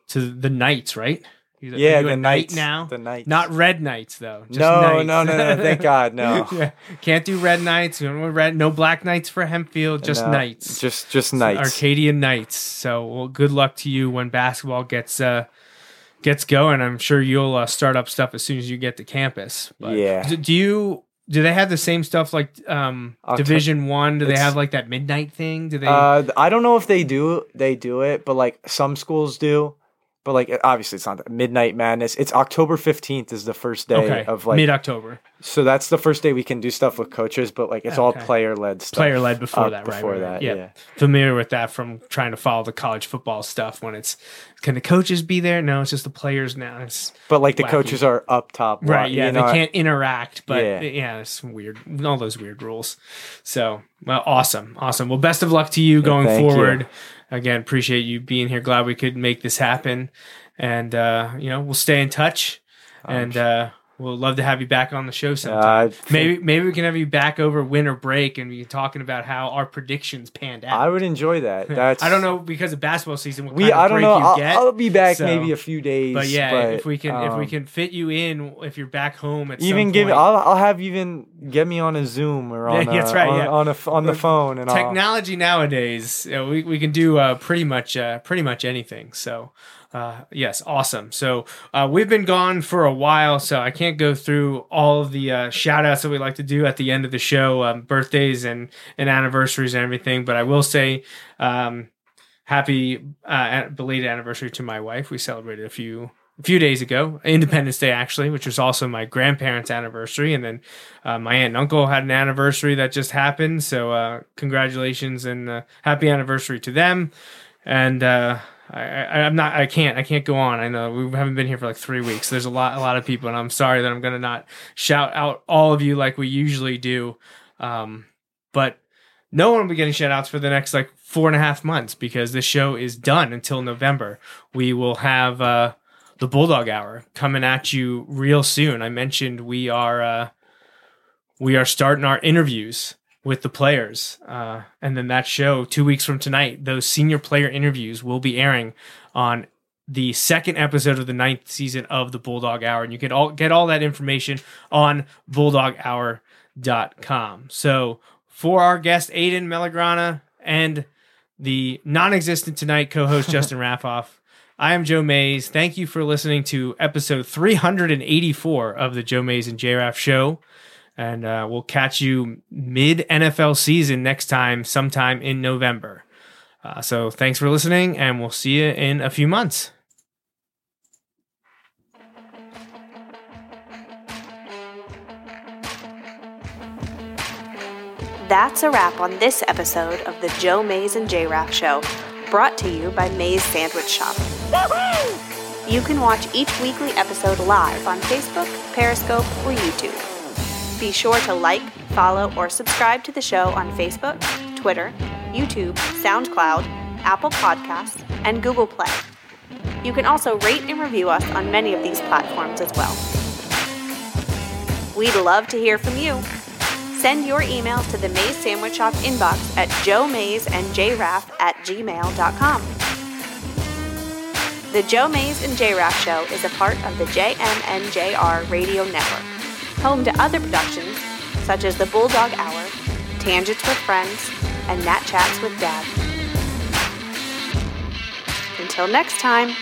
to the Knights. Right? Yeah, the knight Knights now. The Knights. Not red knights though. Just no, knights. no, no, no. Thank [LAUGHS] God, no. yeah. Can't do red knights. Red. No black knights for Hempfield. Just No, knights. Just just Knights. Arcadian Knights. So well, good luck to you when basketball gets uh, gets going. I'm sure you'll uh, start up stuff as soon as you get to campus. But Yeah. Do, do you? Do they have the same stuff like um, Division One? Do they have like that midnight thing? Do they? Uh, I don't know if they do they do it, but like some schools do. But like obviously it's not midnight madness. It's October fifteenth is the first day okay, of like mid October, so that's the first day we can do stuff with coaches, but like it's all player led stuff. player led before that. Right, Before right, right. that, Yeah. yeah. familiar with that from trying to follow the college football stuff. When it's can the coaches be there? No, it's just the players now. It's But like the Wacky. coaches are up top, Right, you yeah, know, they can't interact, but yeah. Yeah. it's weird. All those weird rules. So, well, awesome, awesome. Well, best of luck to you going thank you. Again, appreciate you being here. Glad we could make this happen, and uh, you know we'll stay in touch. And uh, we'll love to have you back on the show sometime. Uh, maybe maybe we can have you back over winter break and we can talking about how our predictions panned out. I would enjoy that. [LAUGHS] That's I don't know because of basketball season. What We I don't know. I'll, get. I'll be back so- maybe a few days. But yeah, if we can if we um, can fit you in, if you're back home at even some give point, I'll, I'll have even get me on a Zoom or [LAUGHS] on Yeah, a, that's right, on, yeah. on a on the phone and I'll, technology nowadays, you know, we we can do uh, pretty much uh, pretty much anything. So. Uh, yes, awesome. So uh, we've been gone for a while, so I can't go through all of the uh, shout outs that we like to do at the end of the show, um, birthdays and, and anniversaries and everything. But I will say, um, happy uh, belated anniversary to my wife. We celebrated a few a few days ago, Independence Day actually, which was also my grandparents' anniversary, and then uh, my aunt and uncle had an anniversary that just happened. So uh, congratulations and uh, happy anniversary to them. And uh, I, I, I'm not, I can't, I can't go on. I know we haven't been here for like three weeks. There's a lot, a lot of people, and I'm sorry that I'm gonna not shout out all of you like we usually do. Um, but no one will be getting shout outs for the next like four and a half months because this show is done until November. We will have uh, the Bulldog Hour coming at you real soon. I mentioned we are uh, we are starting our interviews with the players, uh, and then that show two weeks from tonight, those senior player interviews will be airing on the second episode of the ninth season of the Bulldog Hour, and you can all get all that information on bulldoghour.com. So for our guest Aidan Melograna and the non-existent tonight co-host [LAUGHS] Justin Raffoff, I am Joe Mays. Thank you for listening to episode 384 of the Joe Mays and J Raff Show. And uh, we'll catch you mid NFL season next time, sometime in November. Uh, so thanks for listening, and we'll see you in a few months. That's a wrap on this episode of the Joe Mays and J Raff Show, brought to you by Mays Sandwich Shop. You can watch each weekly episode live on Facebook, Periscope, or YouTube. Be sure to like, follow, or subscribe to the show on Facebook, Twitter, YouTube, SoundCloud, Apple Podcasts, and Google Play. You can also rate and review us on many of these platforms as well. We'd love to hear from you. Send your emails to the Mays Sandwich Shop inbox at Joe Mays and JRaff at gmail.com. The Joe Mays and JRaff Show is a part of the JMNJR Radio Network, home to other productions such as The Bulldog Hour, Tangents with Friends, and Nat Chats with Dad. Until next time.